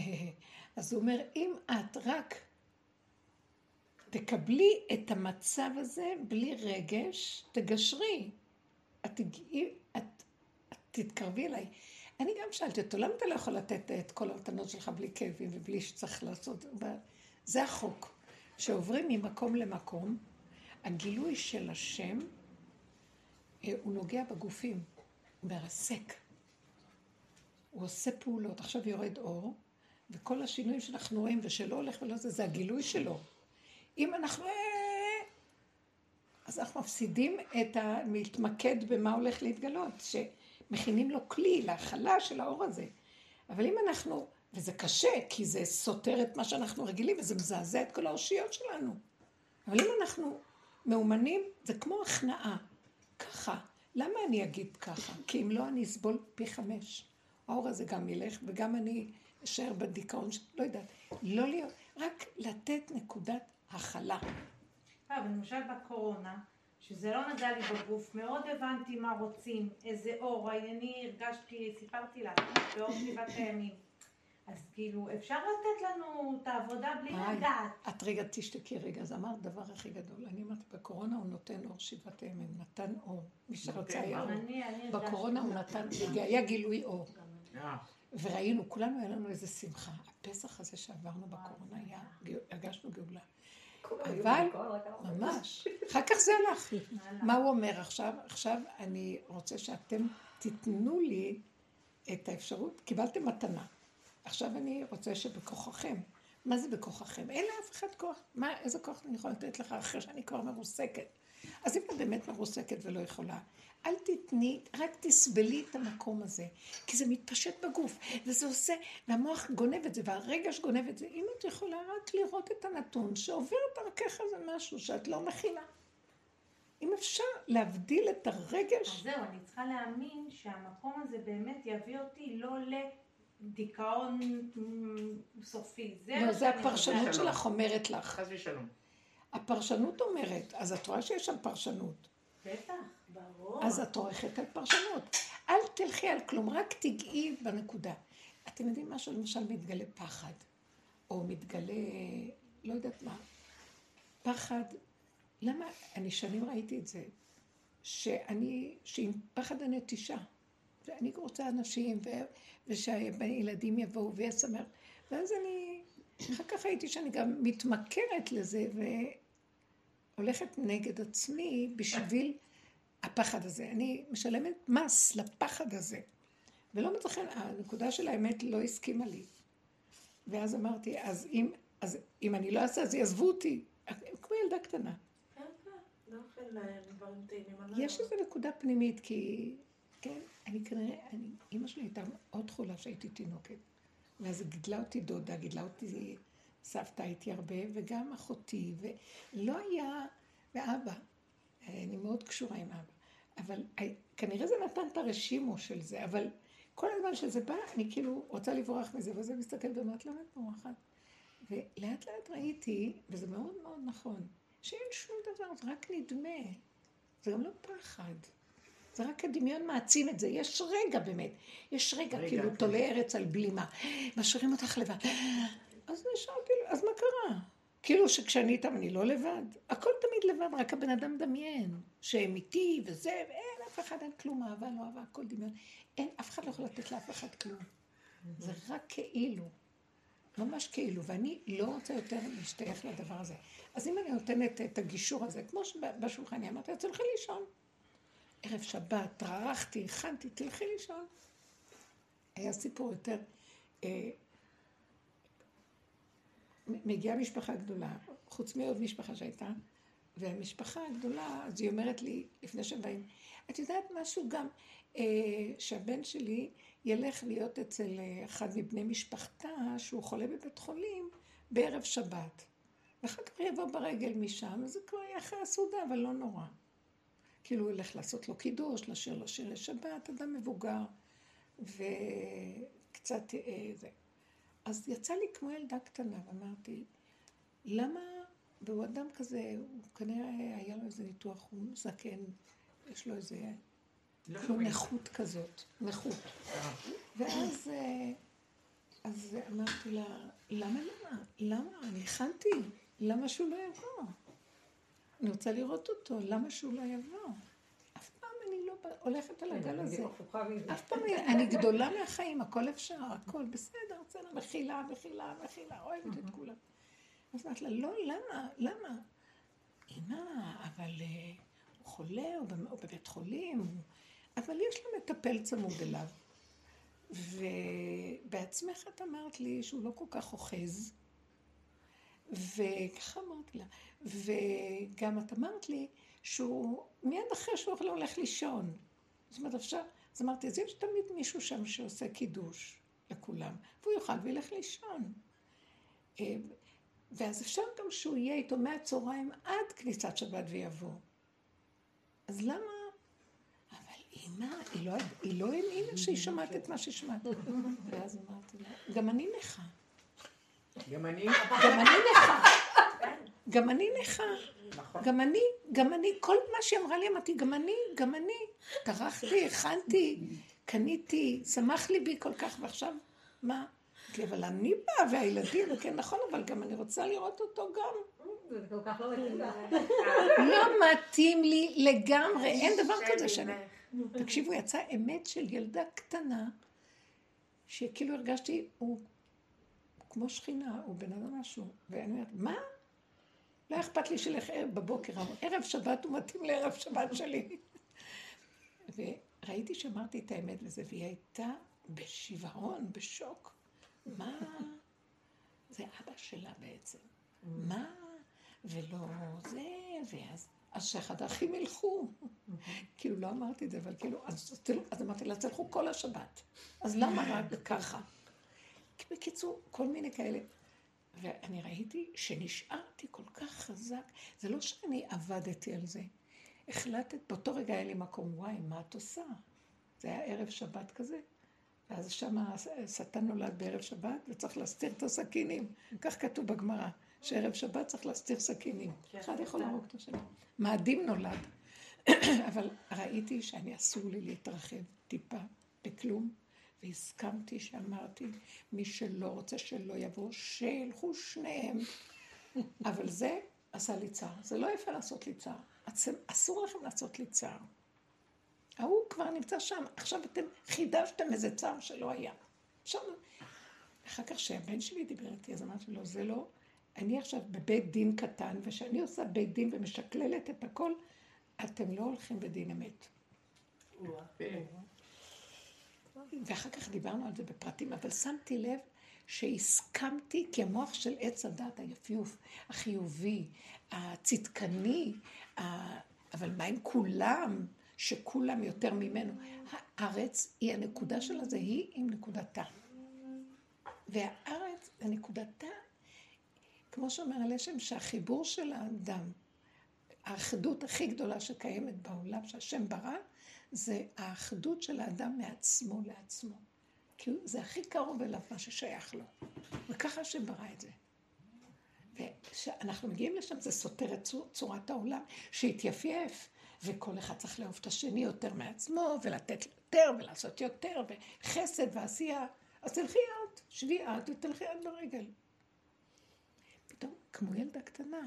אז הוא אומר, אם את רק תקבלי את המצב הזה בלי רגש, תגשרי. את תגיעי, את, את תתקרבי אליי. אני גם שאלתי אותו, למה אתה לא יכול לתת את כל המתנות שלך בלי כאבים ובלי שצריך לעשות? זה החוק. שעוברים ממקום למקום, הגילוי של השם, אה, הוא נוגע בגופים, הוא מרסק. הוא עושה פעולות. עכשיו יורד אור, וכל השינויים שאנחנו רואים ושלא הולך ולא זה, זה הגילוי שלו. אם אנחנו... אה, אז אנחנו מפסידים את ה... להתמקד במה הולך להתגלות, שמכינים לו כלי להכלה של האור הזה. אבל אם אנחנו... וזה קשה, כי זה סותר את מה שאנחנו רגילים, וזה מזעזע את כל האושיות שלנו. אבל אם אנחנו מאומנים, זה כמו הכנעה. ככה. למה אני אגיד ככה? כי אם לא, אני אסבול פי חמש. האור הזה גם ילך, וגם אני אשאר בדיכאון, ש- לא יודעת. לא להיות, רק לתת נקודת הכלה. אה, אבל למשל בקורונה, שזה לא נגע לי בגוף, מאוד הבנתי מה רוצים, איזה אור, אני הרגשתי, סיפרתי לך, באור שבעת הימים. אז כאילו, אפשר לתת לנו את העבודה בלי לגעת. את רגע תשתקי רגע, אז אמרת דבר הכי גדול. אני אמרתי, בקורונה הוא נותן אור שבעת הימים, נתן אור. מי שרצה היה אור. בקורונה הוא נתן, היה גילוי אור. אה, וראינו, כולנו היה לנו איזה שמחה. הפסח הזה שעברנו בקורונה היה, הרגשנו גאולה. אבל, ממש. אחר כך זה הלך. מה הוא אומר עכשיו? עכשיו אני רוצה שאתם תיתנו לי את האפשרות, קיבלתם מתנה. עכשיו אני רוצה שבכוחכם. מה זה בכוחכם? אין לאף אחד כוח. מה, איזה כוח אני יכולה לתת לך אחרי שאני כבר מרוסקת? אז אם את באמת מרוסקת ולא יכולה, אל תתני, רק תסבלי את המקום הזה, כי זה מתפשט בגוף, וזה עושה, והמוח גונב את זה, והרגש גונב את זה. אם את יכולה רק לראות את הנתון שעובר דרכך איזה משהו שאת לא מכינה. אם אפשר להבדיל את אז הרגש, זהו, אני צריכה להאמין שהמקום הזה באמת יביא אותי לא לדיכאון מ, סופי. זה לא, זה הפרשנות. שלך אומרת לך. חס ושלום. הפרשנות אומרת, אז את רואה שיש שם פרשנות. בטח. ברור. אז את עורכת על פרשנות. אל תלכי על כלום, רק תיגעי בנקודה. אתם יודעים משהו, למשל מתגלה פחד, או מתגלה, לא יודעת מה, פחד, למה, אני שנים ראיתי את זה, שאני, שעם פחד הנטישה, ואני רוצה אנשים, ו- ושהילדים יבואו ויסמר, ואז אני אחר כך ראיתי שאני גם מתמכרת לזה והולכת נגד עצמי בשביל הפחד הזה. אני משלמת מס לפחד הזה. ולא מצא הנקודה של האמת לא הסכימה לי. ואז אמרתי, אז אם, אז אם אני לא אעשה, אז יעזבו אותי. כמו ילדה קטנה. יש איזו נקודה פנימית, כי, כן, אני כנראה, אני, אימא שלי הייתה מאוד חולה כשהייתי תינוקת. ואז גידלה אותי דודה, גידלה אותי סבתא, הייתי הרבה, וגם אחותי, ולא היה, ואבא. אני מאוד קשורה עם אבא. אבל כנראה זה נתן את הרשימו של זה, אבל כל הזמן שזה בא, אני כאילו רוצה לברוח מזה, וזה מסתכל ואומרת, למה את בורחת? ולאט לאט ראיתי, וזה מאוד מאוד נכון, שאין שום דבר, זה רק נדמה. זה גם לא פחד. זה רק הדמיון מעצים את זה. יש רגע באמת, יש רגע, רגע כאילו תולה ארץ על בלימה. משאירים אותך לבד. אז נשארתי, אז מה קרה? כאילו שכשאני איתם אני לא לבד. הכל תמיד לבד, רק הבן אדם מדמיין. שהם איתי וזה, ואין אף אחד, אין כלום, אהבה, לא אהבה, הכל דמיון. אין, אף אחד לא יכול לתת לאף אחד כלום. זה רק כאילו. ממש כאילו, ואני לא רוצה יותר להשתייך לדבר הזה. אז אם אני נותנת את הגישור הזה, כמו שבשולחן אני אמרתי, תלכי לישון. ערב שבת, טרחתי, הכנתי, תלכי לישון. היה סיפור יותר... מגיעה משפחה גדולה, חוץ מעוד משפחה שהייתה, והמשפחה הגדולה, אז היא אומרת לי, לפני שהם באים, את יודעת משהו גם, אה, שהבן שלי ילך להיות אצל אה, אחד מבני משפחתה, שהוא חולה בבית חולים, בערב שבת. ואחר כך יבוא ברגל משם, זה כבר יהיה אחרי הסעודה, אבל לא נורא. כאילו הוא ילך לעשות לו קידוש, לשיר לו שיר לשבת, אדם מבוגר, וקצת אה, זה. אז יצא לי כמו ילדה קטנה, ואמרתי, למה, והוא אדם כזה, הוא כנראה היה לו איזה ניתוח, הוא זקן, יש לו איזה, לא כמו נכות כזאת, נכות. ואז אה, אז אמרתי לה, למה, למה? למה? אני הכנתי, למה שהוא לא יבוא? אני רוצה לראות אותו, למה שהוא לא יבוא? אף פעם אני לא הולכת על הגל הזה. אף פעם אני גדולה מהחיים, הכל אפשר, הכל בסדר, בסדר, מחילה, מחילה, מחילה, אוהבת את כולם. אז אמרתי לה, לא, למה? למה? אמא, אבל אה, הוא חולה, הוא בבית חולים, אבל יש לו מטפל צמוד אליו. ובעצמך את אמרת לי שהוא לא כל כך אוחז. וככה אמרתי לה. וגם את אמרת לי שהוא מיד אחרי שהוא הולך לישון. זאת אומרת, אפשר... אז אמרתי, אז יש תמיד מישהו שם שעושה קידוש לכולם, והוא יוכל וילך לישון. אה, ואז אפשר גם שהוא יהיה איתו מהצהריים עד כניסת שבת ויבוא. אז למה אימא, היא לא, היא לא האמינה שהיא שמעת את מה ששמעת. ואז אמרתי לה, גם אני נכה. גם אני? גם אני נכה. גם אני נכה. נכון. גם אני, גם אני, כל מה שהיא אמרה לי, אמרתי, גם אני, גם אני. טרחתי, הכנתי, קניתי, שמח ליבי כל כך, ועכשיו, מה? אבל אני באה, והילדים, כן, נכון, אבל גם אני רוצה לראות אותו גם. לא מתאים לא מתאים לי לגמרי, אין דבר כזה שאני... תקשיבו, יצאה אמת של ילדה קטנה, שכאילו הרגשתי, הוא כמו שכינה, הוא בן אדם משהו. ואני אומרת, מה? לא אכפת לי שלך ערב בבוקר, ערב שבת הוא מתאים לערב שבת שלי. וראיתי שאמרתי את האמת לזה, והיא הייתה בשיוורון, בשוק. מה? זה אבא שלה בעצם. מה? ולא זה, ואז אז שאחד האחים ילכו. כאילו, לא אמרתי את זה, אבל כאילו, אז, אז אמרתי לה, תלכו כל השבת. אז למה רק ככה? בקיצור, כל מיני כאלה. ואני ראיתי שנשארתי כל כך חזק. זה לא שאני עבדתי על זה. החלטת, באותו רגע היה לי מקום, וואי, מה את עושה? זה היה ערב שבת כזה. ואז שם השטן נולד בערב שבת, וצריך להסתיר את הסכינים. כך כתוב בגמרא. שערב שבת צריך להסתיר סכינים. כן, אחד יכול להרוג את השני. מאדים נולד. אבל ראיתי שאני אסור לי להתרחב טיפה בכלום, והסכמתי שאמרתי, מי שלא רוצה שלא יבוא, שילכו שניהם. אבל זה עשה לי צער. זה לא יפה לעשות לי צער. אסור לכם לעשות לי צער. ההוא כבר נמצא שם, עכשיו אתם חידשתם איזה צער שלא היה. עכשיו, אחר כך כשהבן שלי דיבר איתי, אז אמרתי לו, זה לא, אני עכשיו בבית דין קטן, וכשאני עושה בית דין ומשקללת את הכל, אתם לא הולכים בדין אמת. ואחר כך דיברנו על זה בפרטים, אבל שמתי לב שהסכמתי, כי המוח של עץ הדת, היפיוף, החיובי, הצדקני, ה... אבל מה עם כולם, שכולם יותר ממנו? הארץ היא הנקודה של הזה, היא עם נקודתה. והארץ, הנקודתה, כמו שאומר הלשם, שהחיבור של האדם, האחדות הכי גדולה שקיימת בעולם, שהשם ברא, זה האחדות של האדם מעצמו לעצמו. כי זה הכי קרוב אליו מה ששייך לו. וככה השם ברא את זה. וכשאנחנו מגיעים לשם זה סותר את צורת העולם שהתייפייף, וכל אחד צריך לאהוב את השני יותר מעצמו, ולתת יותר, ולעשות יותר, וחסד ועשייה. אז תלכי את, שבי את, ותלכי את ברגל. פתאום, כמו ילדה קטנה.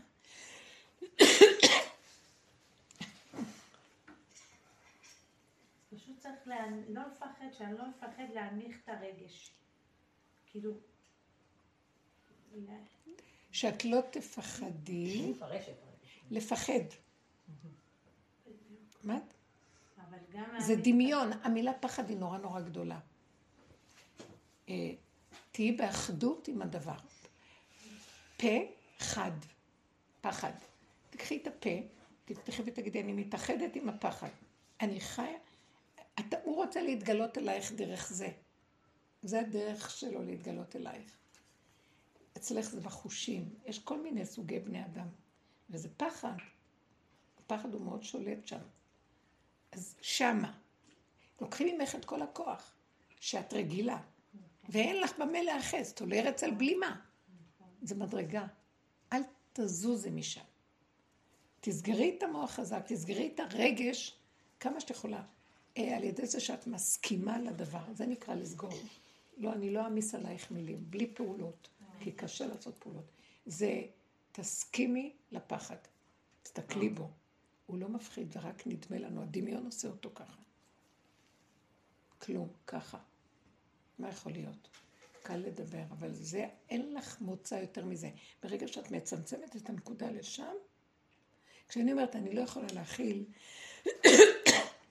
פשוט צריך לה... לא לפחד, שאני לא מפחד להנמיך את הרגש. כאילו... שאת לא תפחדי לפחד. מה? זה דמיון, המילה פחד היא נורא נורא גדולה. אה, תהיי באחדות עם הדבר. פה חד, פחד. תקחי את הפה, תפתחי ותגידי, אני מתאחדת עם הפחד. אני חיה, אתה, הוא רוצה להתגלות אלייך דרך זה. זה הדרך שלו להתגלות אלייך. אצלך זה בחושים. יש כל מיני סוגי בני אדם. וזה פחד. הפחד הוא מאוד שולט שם. אז שמה. לוקחים ממך את כל הכוח, שאת רגילה. ואין לך במה להאחז, תולר אצל בלימה. זה מדרגה. אל תזוזי משם. תסגרי את המוח חזק, תסגרי את הרגש כמה שאת יכולה. אה, על ידי זה שאת מסכימה לדבר, זה נקרא לסגור. לא, אני לא אעמיס עלייך מילים, בלי פעולות, כי קשה לעשות פעולות. זה, תסכימי לפחד, תסתכלי בו. הוא לא מפחיד, זה רק נדמה לנו, הדמיון עושה אותו ככה. כלום, ככה. מה יכול להיות? קל לדבר, אבל זה, אין לך מוצא יותר מזה. ברגע שאת מצמצמת את הנקודה לשם, כשאני אומרת, אני לא יכולה להכיל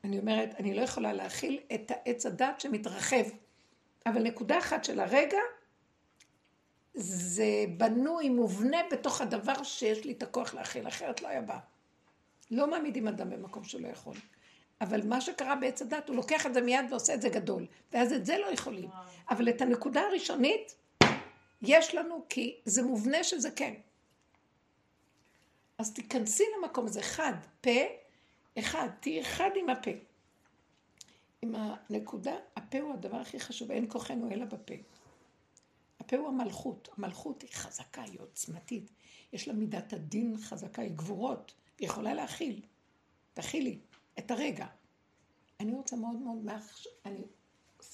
אני אומרת, אני לא יכולה להכיל את העץ הדת שמתרחב. אבל נקודה אחת של הרגע, זה בנוי, מובנה בתוך הדבר שיש לי את הכוח להכיל, אחרת לא היה בא. לא מעמידים אדם במקום שלא יכול. אבל מה שקרה בעץ הדת, הוא לוקח את זה מיד ועושה את זה גדול. ואז את זה לא יכולים. אבל את הנקודה הראשונית, יש לנו, כי זה מובנה שזה כן. אז תיכנסי למקום הזה, חד, פה, אחד, תהיי אחד עם הפה. עם הנקודה, הפה הוא הדבר הכי חשוב, אין כוחנו אלא בפה. הפה הוא המלכות, המלכות היא חזקה, היא עוצמתית, יש לה מידת הדין חזקה, היא גבורות, היא יכולה להכיל. תכילי את הרגע. אני רוצה מאוד מאוד, מעכשיו, אני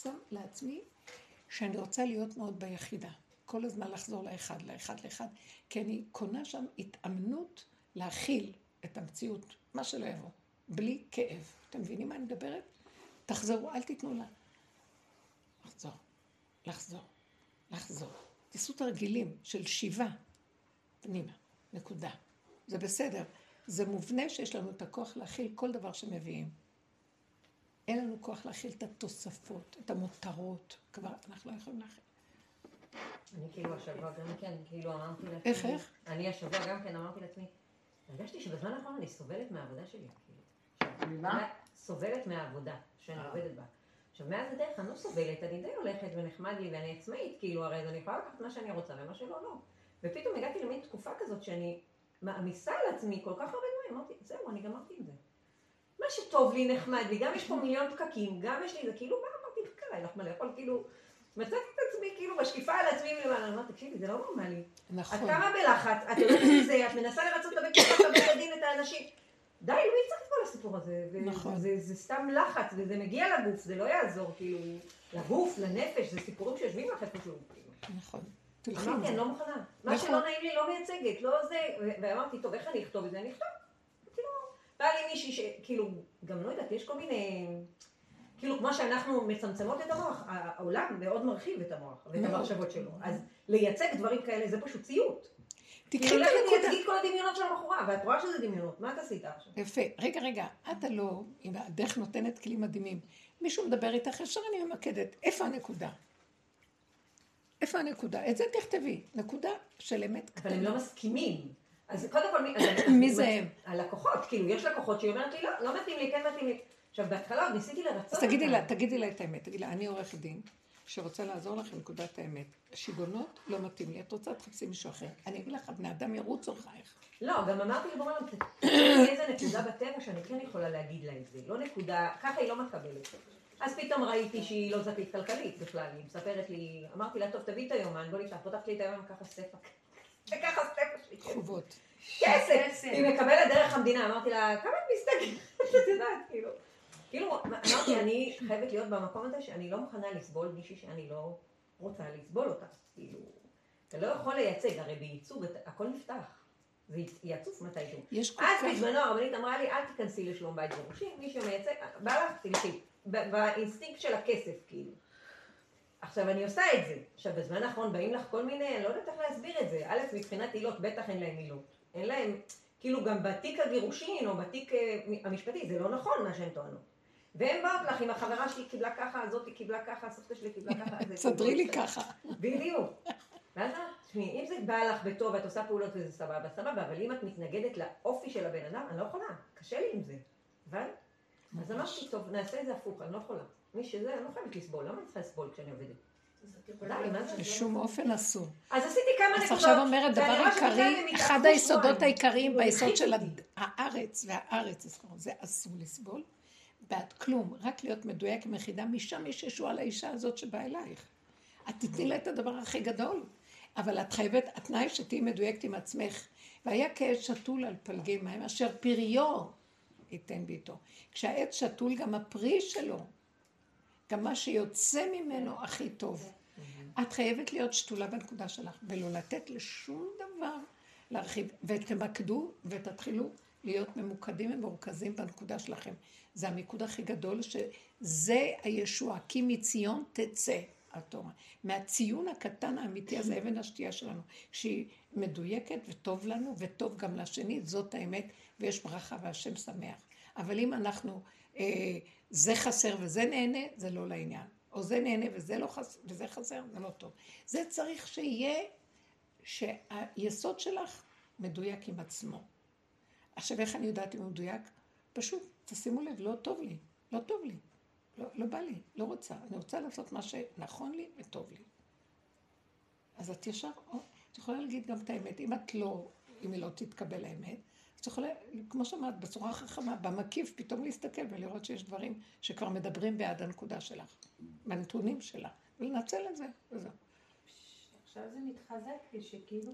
שם לעצמי שאני רוצה להיות מאוד ביחידה. כל הזמן לחזור לאחד, לאחד, לאחד, כי אני קונה שם התאמנות להכיל את המציאות, מה שלא יבוא. בלי כאב. אתם מבינים מה אני מדברת? תחזרו, אל תיתנו לה. לחזור, לחזור, לחזור. תעשו תרגילים של שיבה פנימה, נקודה. זה בסדר. זה מובנה שיש לנו את הכוח להכיל כל דבר שמביאים. אין לנו כוח להכיל את התוספות, את המותרות. כבר אנחנו לא יכולים להכיל. אני כאילו השבוע גם כן, כאילו אמרתי לעצמי... איך, איך? אני השבוע גם כן אמרתי לעצמי, הרגשתי שבזמן האחרון אני סובלת מהעבודה שלי. ממה? סובלת מהעבודה שאני אה. עובדת בה. עכשיו, מאז הדרך אני לא סובלת, אני די הולכת ונחמד לי ואני עצמאית, כאילו, הרי אני יכולה לקחת מה שאני רוצה ומה שלא, לא. ופתאום הגעתי למין תקופה כזאת שאני מעמיסה על עצמי כל כך הרבה דברים, אמרתי, זהו, אני גמרתי עם זה. מה שטוב לי, נחמד לי, גם יש פה מיליון פקקים, גם יש לי, זה כאילו, מה אמרתי, קרה, אין לך מה לאכול, כאילו, מצאתי את עצמי כאילו משקיפה על עצמי מלמעלה, אני אומרת, תקשיבי, זה לא נורמלי. נכון. את כמה בלחץ, את הולכת מזה, את מנסה לרצות את הבית את הדין, את האנשים. די, לא צריך את כל הסיפור הזה. נכון. זה, זה, זה סתם לחץ, וזה מגיע לגוף, זה לא יעזור, כאילו, לגוף, לנפש, זה סיפורים שיושבים לך איפשהו. כאילו. נכון. אמרתי, אני לא מוכנה. מה נכון. שלא נעים לי לא מייצגת, לא זה, ואמרתי, טוב, איך אני אכתוב את זה? אני אכתוב. כאילו, בא לי מישהי שכאילו, גם לא יודעת, יש כל מיני... כאילו, כמו שאנחנו מצמצמות את המוח, העולם מאוד מרחיב את המוח ואת. המחשבות שלו. אז לייצג דברים כאלה זה פשוט סיוט. תקחי כאילו, את לכי הנקודה. תייצגי את כל הדמיונות של הבחורה, ואת רואה שזה דמיונות, מה את עשית עכשיו? יפה. רגע, רגע, את הלא, אם הדרך נותנת כלים מדהימים. מישהו מדבר איתך, ישר אני ממקדת. איפה הנקודה? איפה הנקודה? את זה תכתבי. נקודה של אמת אבל הם קטנה. לא מסכימים. אז קודם כל, מי- זה הם? הלקוחות, כאילו, יש לקוחות שהיא אומרת לי, לא, לא מתאים לי, כן מתאים לי. עכשיו, בהתחלה עוד ניסיתי לרצות אז תגידי. לה, תגידי לה את האמת. תגידי לה, אני עורכת דין, שרוצה לעזור לך עם נקודת האמת. שיגעונות לא מתאים לי. את רוצה, תחפשי מישהו אחר. אני אגיד לך, בני אדם ירוצו אחרייך. לא, גם אמרתי לבורא עולם, איזה נקודה בטבע שאני כן יכולה להגיד לה את זה. לא נקודה, ככה היא לא מקבלת. אז פתאום ראיתי שהיא לא זכית כלכלית בכלל, היא מספרת לי, אמרתי לה, טוב, תביאי את היומן, בוא נפתח, פותחת לי את היומן, ככה סטפה. וככה סטפה שלי. חובות. כסף! היא מקבלת דרך המדינה, אמרתי לה, כמה את מסתכלת? את יודעת, כאילו. כאילו, אמרתי, אני חייבת להיות במקום הזה שאני לא מוכנה לסבול מישהי שאני לא רוצה לסבול אותה. כאילו, אתה לא יכול לייצג, הרי בייצוג הכל נפתח. זה יצוף מתישהו. יש כל אז כך... בזמנו הרבנית אמרה לי, אל תיכנסי לשלום בית גירושים, מי שמייצג, בא לך, תלכי. באינסטינקט של הכסף, כאילו. עכשיו, אני עושה את זה. עכשיו, בזמן האחרון באים לך כל מיני, אני לא יודעת איך להסביר את זה. א', מבחינת עילות, בטח אין להם עילות. אין להם, כאילו גם בתיק הגירושין או בתיק אה, המשפטי, זה לא נכון מה שהן טוענות. והן באות לך עם החברה שלי קיבלה ככה, הזאתי קיבלה ככה, הסבתא שלי קיבלה ככה. זה תסדרי לי ככה. בדיוק. ואז את, תשמעי, אם זה בא לך בטוב ואת עושה פעולות וזה סבבה, סבבה, אבל אם את מתנגדת לאופי של הבן אדם, אני לא יכולה, קשה לי עם זה. אבל, אז אמרתי, טוב, נעשה את זה הפוך, אני לא יכולה. מי שזה, אני לא חייבת לסבול, למה אני צריכה לסבול כשאני עובדת? בשום אופן אסור. אז עשיתי כמה אז נקודות. עכשיו אומרת דבר עיקרי, אחד היסודות. העיקריים ביסוד של הארץ, והארץ, אז זה אסור לסבול. בעד כלום, רק להיות מדויק עם יחידה, משם יש ישועה לאישה הזאת שבאה אלייך. את תתני לה את הדבר הכי גדול, אבל את חייבת, התנאי שתהיי מדויקת עם עצמך. והיה כעץ שתול על פלגי מים, אשר פריו ייתן ביתו. כשהעץ שתול, גם הפרי שלו, גם מה שיוצא ממנו הכי טוב. את חייבת להיות שתולה בנקודה שלך, ולא לתת לשום דבר להרחיב, ותמקדו ותתחילו להיות ממוקדים ומרוכזים בנקודה שלכם. זה המיקוד הכי גדול, שזה הישועה, כי מציון תצא התורה. מהציון הקטן האמיתי הזה, אבן השתייה שלנו, שהיא מדויקת וטוב לנו וטוב גם לשני, זאת האמת, ויש ברכה והשם שמח. אבל אם אנחנו, אה, זה חסר וזה נהנה, זה לא לעניין. או זה נהנה וזה, לא חס... וזה חסר, זה לא טוב. זה צריך שיהיה, שהיסוד שלך מדויק עם עצמו. עכשיו, איך אני יודעת אם הוא מדויק? פשוט, תשימו לב, לא טוב לי, לא טוב לי, לא, לא בא לי, לא רוצה. אני רוצה לעשות מה שנכון לי וטוב לי. אז את ישר, או, את יכולה להגיד גם את האמת. אם את לא, אם היא לא תתקבל האמת, את יכולה, כמו שאמרת, בצורה חכמה, במקיף, פתאום להסתכל ולראות שיש דברים שכבר מדברים בעד הנקודה שלך, בנתונים שלה, ולנצל את זה, וזהו. עכשיו זה מתחזק לי, שכאילו,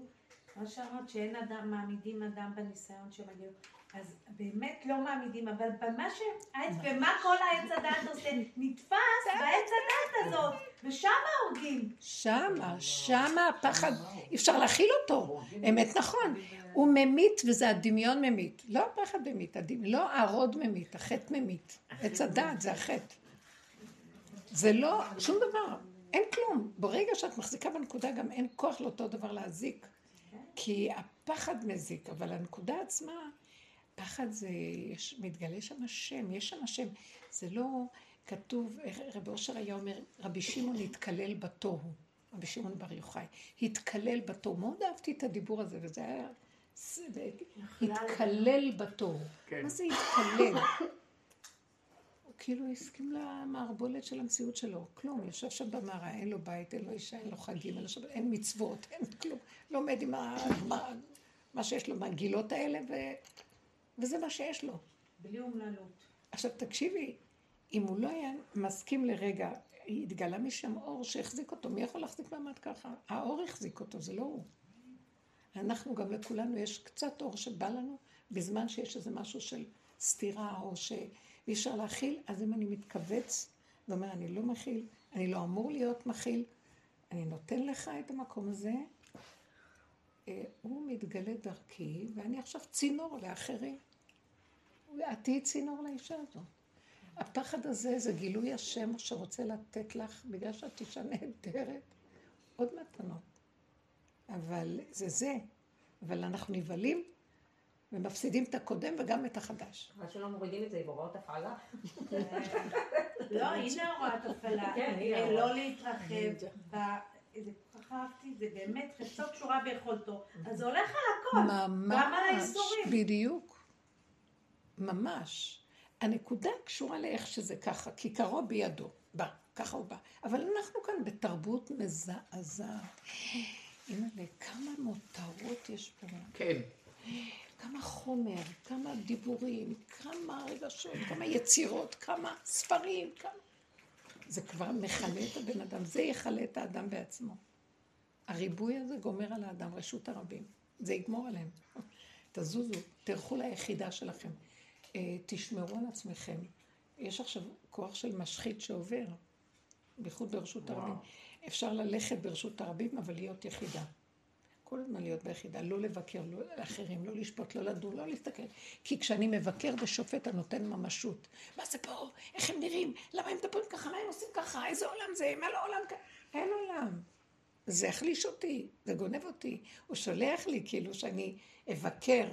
מה שאמרת, שאין אדם, מעמידים אדם בניסיון שמגיע. אז באמת לא מעמידים, אבל במה שהעץ, ומה כל העץ הדת עושה, נתפס בעץ הדת הזאת, ושם הורגים. שמה, שמה הפחד, אי אפשר להכיל אותו. אמת נכון. הוא ממית וזה הדמיון ממית. לא הפחד ממית, הדמיון, לא הרוד ממית, החטא ממית. עץ הדעת זה החטא. זה לא, שום דבר, אין כלום. ברגע שאת מחזיקה בנקודה גם אין כוח לאותו דבר להזיק. כי הפחד מזיק, אבל הנקודה עצמה, פחד זה, יש, מתגלה שם השם, יש שם השם. זה לא כתוב, רבי אושר היה אומר, רבי שמעון התקלל בתוהו, רבי שמעון בר יוחאי, התקלל בתוהו. מאוד אהבתי את הדיבור הזה, וזה היה, התקלל בתוהו. כן. מה זה התקלל? כאילו הסכים למערבולת של המציאות שלו, כלום, יושב שם במערה, אין לו בית, אין לו אישה, אין לו חגים, אין, לו שבת, אין מצוות, אין כלום, לומד עם. מה, מה שיש לו מהגילות האלה, ו... וזה מה שיש לו. בלי אומללות. עכשיו תקשיבי, אם הוא לא היה מסכים לרגע, התגלה משם אור שהחזיק אותו, מי יכול להחזיק מעמד ככה? האור החזיק אותו, זה לא הוא. אנחנו גם לכולנו יש קצת אור שבא לנו בזמן שיש איזה משהו של סתירה או שאי אפשר להכיל, אז אם אני מתכווץ ואומר אני לא מכיל, אני לא אמור להיות מכיל, אני נותן לך את המקום הזה, אה, הוא מתגלה דרכי ואני עכשיו צינור לאחרים. את תהיי צינור לאישה הזו. הפחד הזה זה גילוי השם שרוצה לתת לך, בגלל שאת אישה נהדרת, עוד מתנות. אבל זה זה. אבל אנחנו נבהלים ומפסידים את הקודם וגם את החדש. חבל שלא מורידים את זה עם הוראות הפעלה. לא, הנה הוראת הפעלה. כן, הנה אה. לא להתרחב. זה כל כך אהבתי, זה באמת חפצו קשורה ביכולתו. אז זה הולך על הכל. גם על האיסורים. בדיוק. ממש. הנקודה קשורה לאיך שזה ככה, כיכרו בידו. בא, ככה הוא בא. אבל אנחנו כאן בתרבות מזעזעת. אימא'לה, כמה מותרות יש פה. כן. כמה חומר, כמה דיבורים, כמה רגשות, כמה יצירות, כמה ספרים, כמה... זה כבר מכלה את הבן אדם, זה יכלה את האדם בעצמו. הריבוי הזה גומר על האדם, רשות הרבים. זה יגמור עליהם. תזוזו, תלכו ליחידה שלכם. אה, תשמרו על עצמכם. יש עכשיו כוח של משחית שעובר, בייחוד ברשות. הרבים. אפשר ללכת ברשות הרבים, אבל להיות יחידה. כל הזמן להיות ביחידה, לא לבקר, לא לאחרים, לא לשפוט, לא לדון, לא להסתכל. כי כשאני מבקר ושופט, אני נותן ממשות. מה זה פה? איך הם נראים? למה הם מדברים ככה? מה הם עושים ככה? איזה עולם זה? מה לא עולם ככה? אין עולם. זה יחליש אותי, זה גונב אותי. הוא שולח לי כאילו שאני אבקר.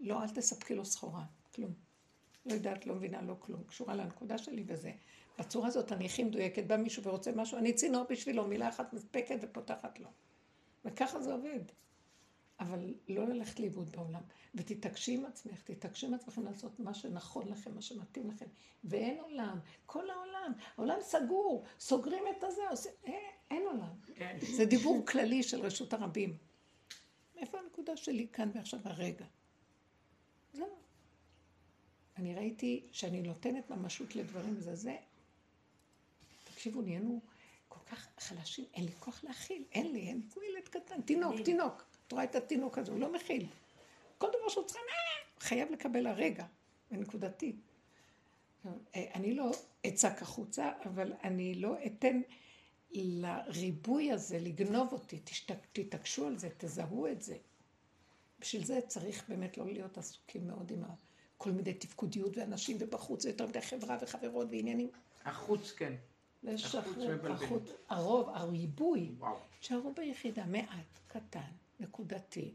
לא, אל תספקי לו סחורה, כלום. לא יודעת, לא מבינה, לא כלום. קשורה לנקודה שלי וזה. בצורה הזאת אני הכי מדויקת. בא מישהו ורוצה משהו, אני צינור בשבילו, מילה אחת מספקת ופותחת לו. וככה זה עובד. אבל לא ללכת לאיבוד בעולם. ותתעקשי עם עצמך, תתעקשי עם עצמכם לעשות מה שנכון לכם, מה שמתאים לכם. ואין עולם, כל העולם, העולם סגור, סוגרים את הזה, עושים, אה, אין עולם. כן. זה דיבור כללי של רשות הרבים. איפה הנקודה שלי כאן ועכשיו הרגע? זהו. אני ראיתי שאני נותנת ממשות לדברים וזה זה. תקשיבו, נהיינו כך חלשים, אין לי כוח להכיל, אין לי, אין לי, כמו ילד קטן, תינוק, תינוק. את רואה את התינוק הזה, הוא לא מכיל. כל דבר שהוא צריך, אה, חייב לקבל הרגע, ונקודתי. אה, אני לא אצעק החוצה, אבל אני לא אתן לריבוי הזה לגנוב אותי. תתעקשו על זה, תזהו את זה. בשביל זה צריך באמת לא להיות עסוקים מאוד עם כל מיני תפקודיות ואנשים ובחוץ, ויותר מדי חברה וחברות ועניינים. החוץ, כן. לשחרר. החוץ, הרוב, הריבוי. שערו ביחידה, מעט, קטן, נקודתי.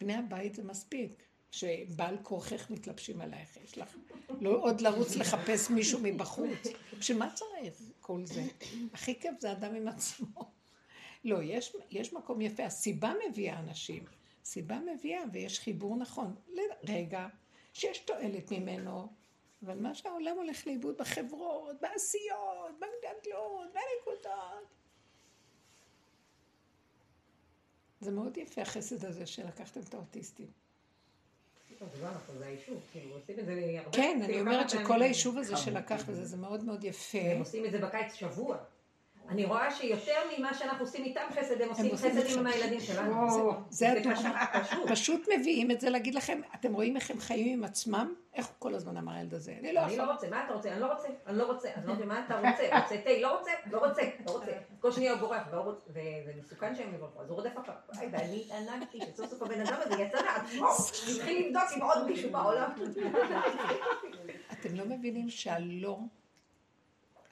בני הבית זה מספיק, שבעל כורכך מתלבשים עלייך, יש לך לא עוד לרוץ לחפש מישהו מבחוץ. בשביל מה צריך כל זה? הכי כיף זה אדם עם עצמו. לא, יש, יש מקום יפה, הסיבה מביאה אנשים. סיבה מביאה ויש חיבור נכון. לרגע, שיש תועלת ממנו, אבל מה שהעולם הולך לאיבוד בחברות, בעשיות, בגדלות, בנקודות. זה מאוד יפה החסד הזה שלקחתם את האוטיסטים. לא נכון. כן, אני אומרת שכל. היישוב הזה שלקח וזה, זה מאוד מאוד יפה. הם עושים את זה בקיץ שבוע. אני רואה שיותר ממה שאנחנו עושים איתם חסד, הם עושים חסד. עם הילדים שלנו. וואו. זה. פשוט. מביאים את זה להגיד לכם, אתם רואים איך הם חיים עם עצמם? איך הוא כל הזמן אמר הילד הזה? אני לא. לא רוצה, מה אתה רוצה? אני לא רוצה, אני לא רוצה, אני לא יודע מה אתה רוצה, רוצה תה, לא רוצה, לא רוצה, לא רוצה. כל שניה הוא בורח, לא ומסוכן שהם יברחו, אז הוא רודף. וואי, ואני התענגתי שסוף סוף הבן אדם הזה יצא מעצמו, התחיל לבדוק עם עוד מישהו בעולם. אתם לא מבינים שהלא,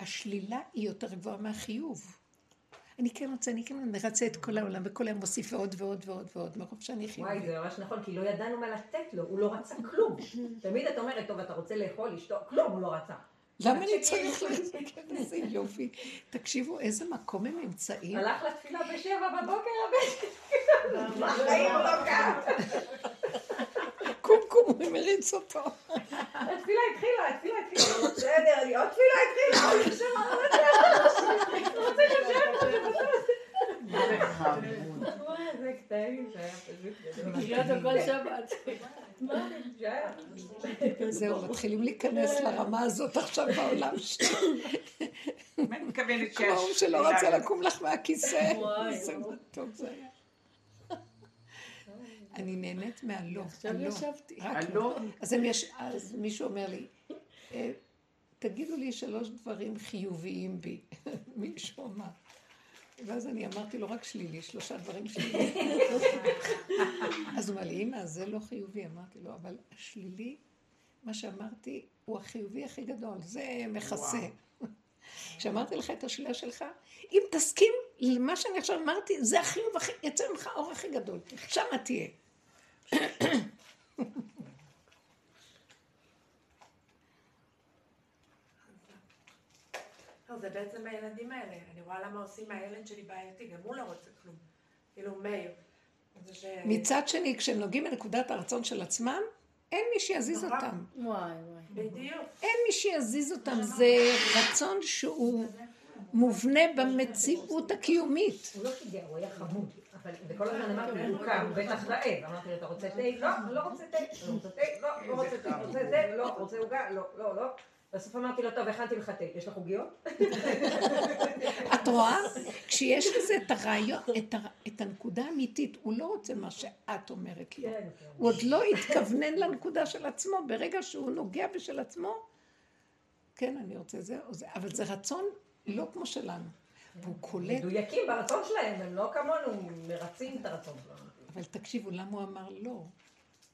השלילה היא יותר גבוהה מהחיוב. אני כן רוצה, אני כן מרצה את כל העולם, וכל היום מוסיף ועוד ועוד ועוד ועוד, מרוב שאני וואי, חיובית. זה ממש נכון, כי לא ידענו מה לתת לו, הוא לא רצה כלום. תמיד את אומרת, טוב, אתה רוצה לאכול, לשתות, כלום, הוא לא רצה. למה אני צריך לזה? איזה יופי. תקשיבו, איזה מקום הם נמצאים. הלך לתפילה בשבע בבוקר, הבן בחיים הוא לא קם. קום קום, הוא מריץ אותו. התפילה התחילה, בסדר, אני עוד תפילה התחילה. הוא רוצה לשבת. זה קטעים, זה היה פשוט גדול. תראה אותו כל שבת. שהיה. זהו, מתחילים להיכנס לרמה הזאת עכשיו בעולם. מה אני מתכוונת כמו ההוא שלא רצה לקום לך מהכיסא. טוב זה היה. אני נהנית מהלא, עכשיו. ישבתי. הלא? אז, יש, אז מישהו אומר לי, "אה, תגידו לי שלוש דברים חיוביים בי. מישהו אמר. ואז אני אמרתי לו רק שלילי, שלושה דברים שליליים. אז הוא אמר לי, אמא, זה לא חיובי. אמרתי לו, אבל השלילי מה שאמרתי הוא החיובי הכי גדול, זה מכסה. כשאמרתי לך את השאלה שלך, אם תסכים למה שאני עכשיו אמרתי, זה החיוב הכי, יצא ממך האור הכי גדול. שם תהיה. לא, זה בעצם הילדים האלה. אני רואה למה עושים מהילד שלי בעייתי, גם הוא לא רוצה כלום. כאילו, מאיר. זה ש... מצד שני, כשהם נוגעים בנקודת הרצון של עצמם, אין מי שיזיז נורא. אותם. וואי וואי. בדיוק. אין מי שיזיז אותם, זה רצון שהוא מובנה במציאות הקיומית. הוא לא שיגע, הוא היה חמוד. אבל וכל הזמן אמרתי הוא קם, הוא בטח רעב. אמרתי לו, אתה רוצה תה? לא, לא רוצה תה. לא רוצה תה? לא, לא רוצה תה. רוצה תה? לא. רוצה עוגה? לא, לא, לא. בסוף אמרתי לו, טוב, הכנתי לך תה. יש לך עוגיות? את רואה? כשיש לזה את הרעיון, את, ה, את הנקודה האמיתית, הוא לא רוצה מה שאת אומרת לו. כן, כן. הוא עוד לא התכוונן לנקודה של עצמו, ברגע שהוא נוגע בשל עצמו, כן, אני רוצה זה או זה, אבל זה רצון לא כמו שלנו. והוא קולט, מדויקים ברצון שלהם, הם לא כמונו מרצים את הרצון שלנו. אבל תקשיבו, למה הוא אמר לא?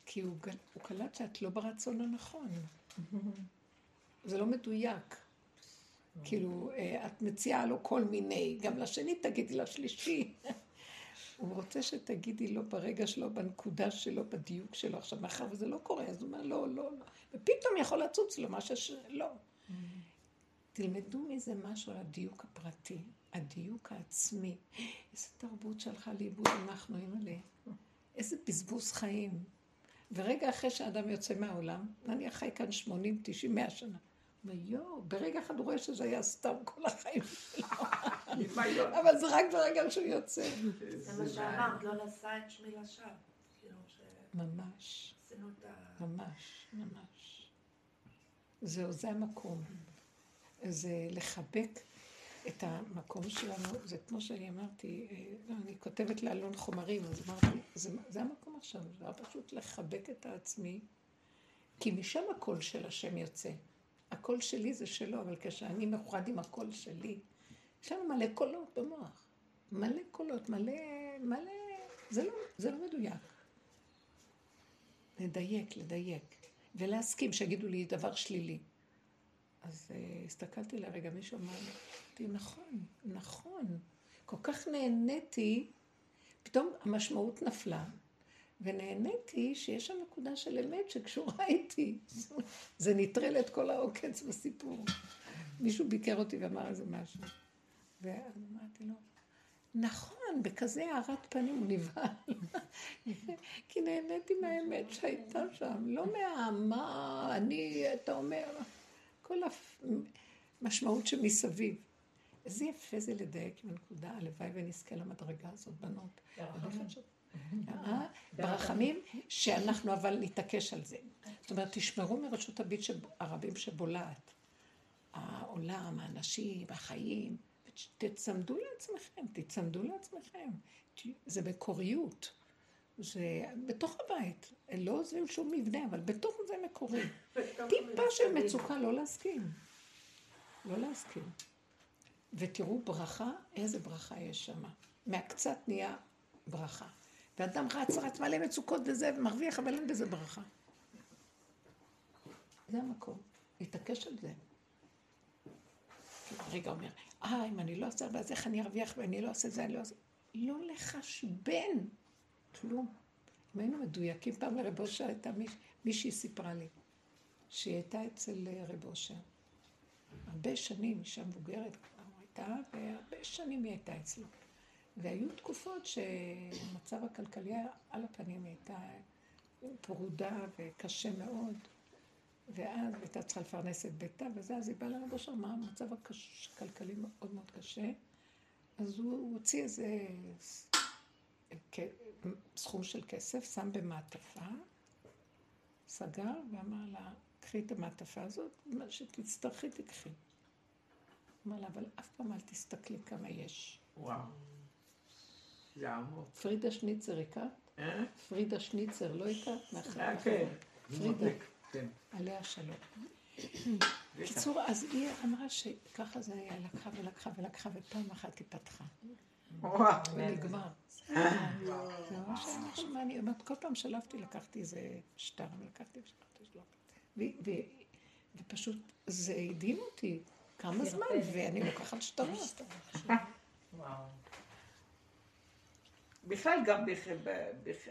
כי הוא, הוא קלט שאת לא ברצון הנכון. זה לא מדויק. כאילו, אה, את מציעה לו כל מיני, גם לשני תגידי לשלישי. הוא רוצה שתגידי לו ברגע שלו, בנקודה שלו, בדיוק שלו. עכשיו, מאחר וזה לא קורה, אז הוא אומר, לא, לא, לא. ופתאום יכול לצוץ לו משהו שלא. תלמדו מזה משהו על הדיוק הפרטי, הדיוק העצמי. איזה תרבות שהלכה לאיבוד אנחנו, אימא'לה. איזה בזבוז חיים. ורגע אחרי שאדם יוצא מהעולם, נניח חי כאן 80, 90, 100 שנה. הוא אומר, יואו, ברגע אחד הוא רואה שזה היה סתם כל החיים שלו. אבל זה רק ברגע שהוא יוצא. זה מה שאמרת, לא נשא את שמי לשווא. כאילו, ממש, שעשינו את ה... ממש, ממש. זהו, זה המקום. זה לחבק את המקום שלנו, זה כמו שאני אמרתי, אה, לא, אני כותבת לאלון חומרים, אז אמרתי, זה, זה המקום עכשיו, זה היה פשוט לחבק את העצמי, כי משם הקול של השם יוצא. הקול שלי זה שלו, אבל כשאני מאוחד עם הקול שלי, יש לנו מלא קולות במוח. מלא קולות, מלא, מלא, זה לא, זה לא מדויק. לדייק, לדייק. ולהסכים שיגידו לי דבר שלילי. אז uh, הסתכלתי לרגע, מישהו אמר לי, נכון, נכון. כל כך נהניתי, פתאום המשמעות נפלה, ונהניתי שיש שם נקודה של אמת שקשורה איתי. זה נטרל את כל העוקץ בסיפור. מישהו ביקר אותי ואמר איזה משהו. ואז אמרתי לו, נכון, בכזה הארת פנים הוא נבהל. כי נהניתי מהאמת שהייתה שם, לא מהמה, אני, אתה אומר, כל המשמעות שמסביב. איזה יפה זה לדייק עם הנקודה, הלוואי ונזכה למדרגה הזאת, בנות. אה? ברחמים, שאנחנו אבל נתעקש על זה. זאת אומרת, תשמרו מרשות הביט הרבים שבולעת. העולם, האנשים, החיים, תצמדו לעצמכם, תצמדו לעצמכם. זה מקוריות. זה בתוך הבית. לא עוזבים שום מבנה, אבל בתוך זה מקורי. טיפה של מצוקה, לא להסכים. לא להסכים. ותראו ברכה, איזה ברכה יש שם. מהקצת נהיה ברכה. ואדם רץ, רץ מלא מצוקות וזה, ומרוויח, אבל אין בזה ברכה. זה המקום, להתעקש על זה. רגע אומר, אה, אם אני לא אעשה, אז איך אני ארוויח, ואני לא אעשה זה, אני לא אעשה... לא לחשבן, כלום. אם היינו מדויקים, פעם לרב אושר הייתה מיש, מישהי סיפרה לי, שהיא הייתה אצל רב אושר. הרבה שנים, אישה מבוגרת כבר הייתה, והרבה שנים היא הייתה אצלו. והיו תקופות שהמצב הכלכלי על הפנים, הייתה פרודה וקשה מאוד. ואז הייתה צריכה לפרנס את ביתה, וזה, אז היא באה לרב אושר, מה המצב הכלכלי מאוד מאוד קשה. אז הוא הוציא איזה סכום של כסף, שם במעטפה, סגר ואמר לה, קחי את המעטפה הזאת, מה שתצטרכי תקחי. אמר לה, אבל אף פעם אל תסתכלי כמה יש. וואו. זה עמוק. פרידה שניצר הכרת? אה? פרידה שניצר לא הכרת? אה, כן. פרידה, כן. עליה שלום. בקיצור, אז היא אמרה שככה זה היה, לקחה ולקחה ולקחה, ופעם אחת היא פתחה. ונגמר. זה ממש היה משהו מעניין. אומרת, כל פעם שלפתי, לקחתי איזה שטר, ולקחתי ושלחתי, שלחתי. ופשוט זה הדהים אותי כמה זמן, ואני לוקחת שטרות. וואו. בכלל גם בח- ב- בח-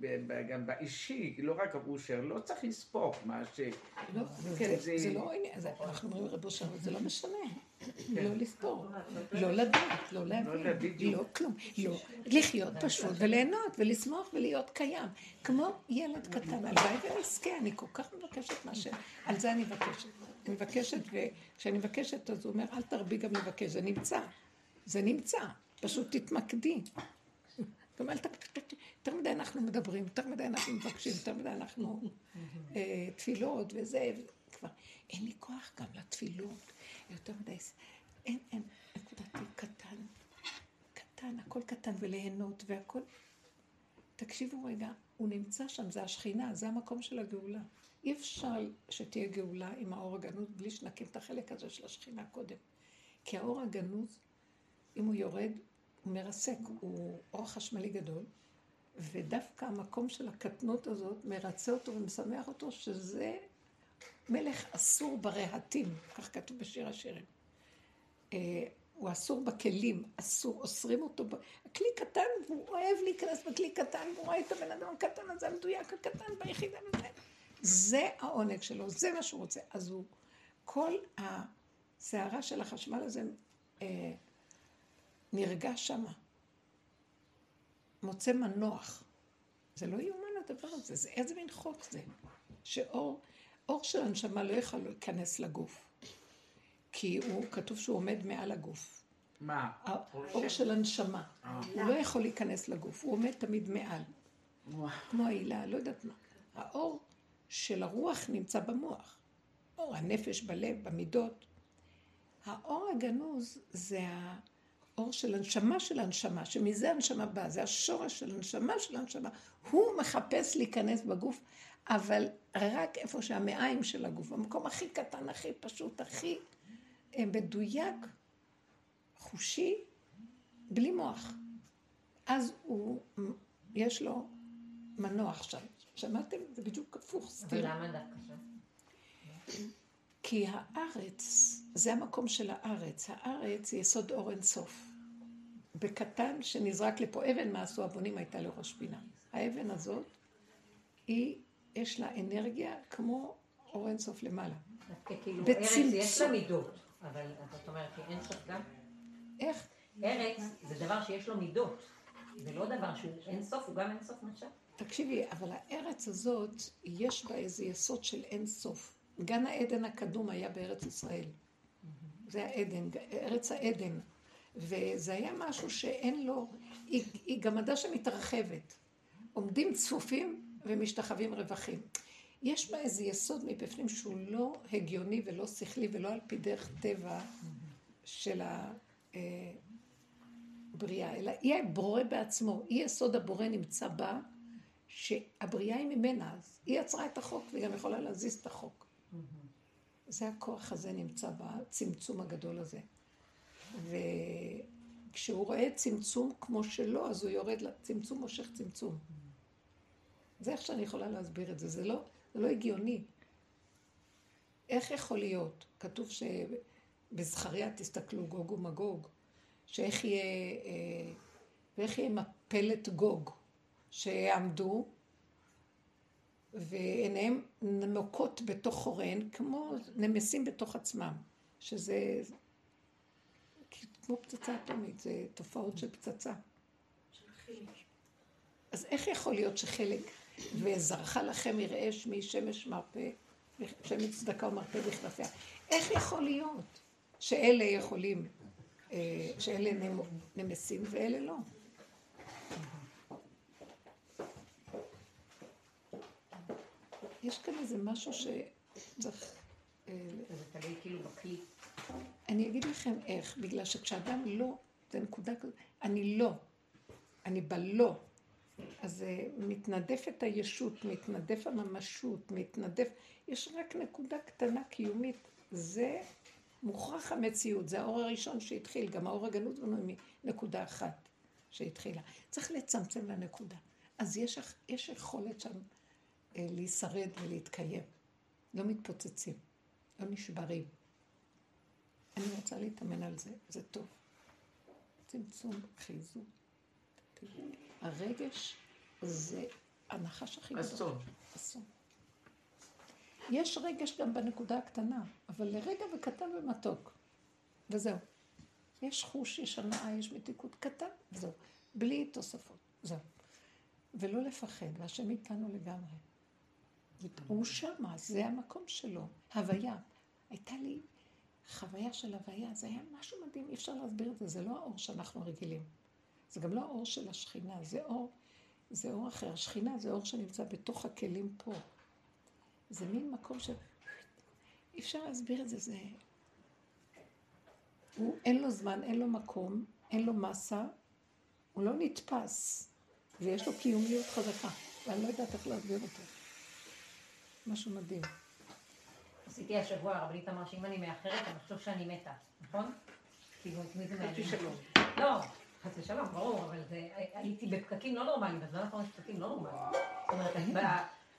ב- ב- גם באישי, לא רק אבושר, לא צריך לספור מה ש... לא, כן, זה- זה- לא עניין, אנחנו אומרים רבו שם, זה לא משנה. לא לספור, לא לדעת, לא להבין, בדיוק. לא כלום, לא. לחיות פשוט וליהנות ולשמוח ולהיות קיים. כמו ילד קטן, הלוואי ונזכה, אני כל כך מבקשת מה ש... על זה אני מבקשת. אני מבקשת, וכשאני מבקשת, אז הוא אומר, אל תרבי גם לבקש, זה נמצא. זה נמצא, פשוט תתמקדי. גם אל ת... יותר מדי אנחנו מדברים, יותר מדי אנחנו מבקשים, יותר מדי אנחנו אה, תפילות וזה, כבר אין לי כוח גם לתפילות, יותר מדי, אין, אין, נקודתי קטן, קטן, הכל קטן וליהנות והכל, תקשיבו רגע, הוא נמצא שם, זה השכינה, זה המקום של הגאולה. אי אפשר שתהיה גאולה עם האור הגנוז בלי שנקים את החלק הזה של השכינה קודם. כי האור הגנוז, אם הוא יורד, הוא מרסק, הוא אור חשמלי גדול, ודווקא המקום של הקטנות הזאת מרצה אותו ומשמח אותו, שזה מלך אסור ברהטים, כך כתוב בשיר השירים. אה, הוא אסור בכלים, אסור, אוסרים אותו. הכלי קטן, והוא אוהב להיכנס בכלי קטן, והוא רואה את הבן אדם הקטן הזה, המדויק הקטן ביחידה וזה. זה העונג שלו, זה מה שהוא רוצה. אז הוא, כל הסערה של החשמל הזה אה, נרגש שמה. מוצא מנוח. זה לא יאומן הדבר הזה, זה איזה מין חוק זה. שאור, אור של הנשמה לא יכול להיכנס לגוף. כי הוא, כתוב שהוא עומד מעל הגוף. מה? האור של הנשמה. הוא לא יכול להיכנס לגוף, הוא עומד תמיד מעל. כמו העילה, לא יודעת מה. האור של הרוח נמצא במוח. אור הנפש בלב, במידות. האור הגנוז זה האור של הנשמה של הנשמה, שמזה הנשמה באה, זה השורש של הנשמה של הנשמה. הוא מחפש להיכנס בגוף, אבל רק איפה שהמעיים של הגוף, במקום הכי קטן, הכי פשוט, הכי אה, מדויק, חושי, בלי מוח. אז הוא, יש לו מנוח שם. שמעתם? זה בדיוק הפוך, אבל סתירה. למה דווקא שם? כי הארץ, זה המקום של הארץ. הארץ היא יסוד אור אינסוף. בקטן שנזרק לפה אבן, מה עשו הבונים הייתה לראש פינה. האבן הזאת, היא, יש לה אנרגיה כמו אור אינסוף למעלה. דווקא כאילו. ארץ יש לה מידות, אבל זאת אומרת, אין סוף גם? איך? ארץ זה דבר שיש לו מידות. זה לא דבר שהוא אין סוף, הוא גם אין סוף נחשב. תקשיבי, אבל הארץ הזאת, יש בה איזה יסוד של אין סוף. גן העדן הקדום היה בארץ ישראל. זה העדן, ארץ העדן. וזה היה משהו שאין לו, היא, היא גמדה שמתרחבת. עומדים צפופים ומשתחווים רווחים. יש בה איזה יסוד מבפנים שהוא לא הגיוני ולא שכלי ולא על פי דרך טבע של הבריאה, אלא היא הבורא בעצמו, היא יסוד הבורא נמצא בה, שהבריאה היא ממנה, אז היא יצרה את החוק והיא גם יכולה להזיז את החוק. זה הכוח הזה נמצא בצמצום הגדול הזה. וכשהוא רואה צמצום כמו שלו, אז הוא יורד, צמצום מושך צמצום. זה איך שאני יכולה להסביר את זה, זה לא, זה לא הגיוני. איך יכול להיות? כתוב שבזכריה תסתכלו גוג ומגוג, שאיך יהיה, אה, ואיך יהיה מפלת גוג, שיעמדו ועיניהם נמוקות בתוך חוריהן, כמו נמסים בתוך עצמם, שזה כמו פצצה אטומית, זה תופעות של פצצה. אז איך יכול להיות שחלק, וזרחה לכם יראה שמי שמש מרפא, שמש צדקה ומרפא בכנפיה, איך יכול להיות שאלה יכולים, אה, שאלה נמסים ואלה לא? יש כאן איזה משהו שצריך... אה, זה תלוי כאילו בכלי. אני אגיד לכם איך, בגלל שכשאדם לא, זה נקודה כזאת, אני לא, אני בלא, אז uh, מתנדפת הישות, מתנדף הממשות, מתנדף, יש רק נקודה קטנה קיומית, זה מוכרח המציאות, זה האור הראשון שהתחיל, גם האור הגנות בנוי מנקודה אחת שהתחילה. צריך לצמצם לנקודה. אז יש, יש יכולת שם להישרד ולהתקיים. לא מתפוצצים, לא נשברים. אני רוצה להתאמן על זה, זה טוב. צמצום, חיזוק. הרגש זה הנחש הכי גדול. אסון. אסון. יש רגש גם בנקודה הקטנה, אבל לרגע וקטן ומתוק. וזהו. יש חוש, יש הנאה, יש מתיקות קטן, וזהו. בלי תוספות. זהו. ולא לפחד, והשם איתנו לגמרי. הוא שמה, זה המקום שלו. הוויה. הייתה לי חוויה של הוויה, זה היה משהו מדהים, אי אפשר להסביר את זה, זה לא האור שאנחנו רגילים. זה גם לא האור של השכינה, זה אור, זה אור אחר. השכינה זה אור שנמצא בתוך הכלים פה. זה מין מקום ש... אי אפשר להסביר את זה, זה... הוא, אין לו זמן, אין לו מקום, אין לו מסה, הוא לא נתפס, ויש לו קיומיות חזקה, ואני לא יודעת איך להסביר אותו. משהו מדהים. עשיתי השבוע, הרבנית אמר שאם אני מאחרת, אני חושב שאני מתה, נכון? כאילו, את מי זה מעניין? שלום. לא, חס ושלום, ברור, אבל זה, הייתי בפקקים לא נורמליים, בזמן האחרון יש פקקים לא נורמליים. זאת אומרת,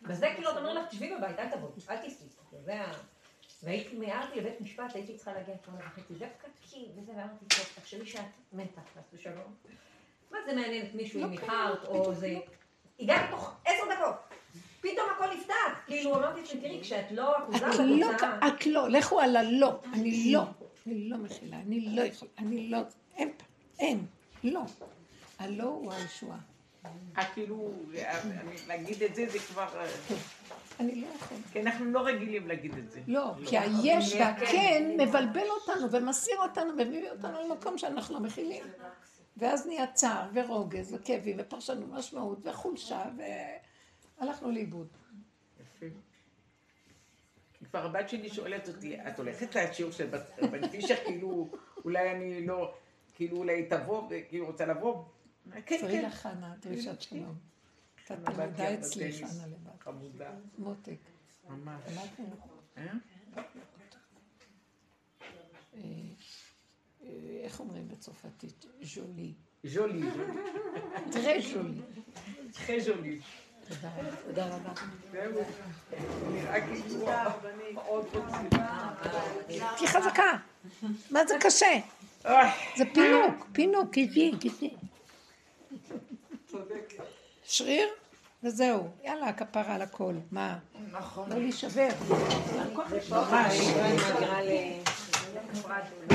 בזה כאילו אתה אומר לך, תשבי בבית, אל תבואי, אל תיסעי. זה ה... והייתי, מיהרתי לבית משפט, הייתי צריכה להגיע שמונה וחצי, זה פקקים, וזה, ואמרתי, טוב, תחשבי שאת מתה, חס ושלום. מה זה מעניין את מישהו לא אם איחרת, או זה... הגעתי תוך עשר דקות. פתאום הכל נפתח. כאילו, אמרתי לעצמי, תראי, כשאת לא אחוזה את לא, בחוצה... את לא, לכו על הלא, אני לא, אני לא מכילה, אני לא יכולה, אני לא, אין, אין, לא. הלא הוא הישועה. כאילו, להגיד את זה זה כבר... אה, אני לא יכולה. כי אנחנו לא רגילים להגיד את זה. לא, כי היש והכן מבלבל אותנו ומסיר אותנו ומביא אותנו למקום שאנחנו לא מכילים. ואז נהיה צער ורוגז וכאבים ופרשנות משמעות וחולשה והלכנו לאיבוד. יפה. כבר הבת שלי שואלת אותי, את הולכת לשיעור של רבן פישר, כאילו, אולי אני לא, כאילו אולי תבוא, וכאילו רוצה לבוא? כן, תראי כן. לך חנה, דרישת שלום. אתה תלמידה אצלי. חנה לבד. חמודה. מותק. ממש. אה? אה, אה, איך אומרים בצרפתית? ז'ולי. ז'ולי. תראה ז'ולי. חי ז'ולי. תודה. רבה. רוצים. תהיי חזקה. מה זה קשה? זה פינוק, פינוק, גידי, גידי. שריר, וזהו. יאללה, כפרה על הכל. מה? נכון. לא להישבר. ממש.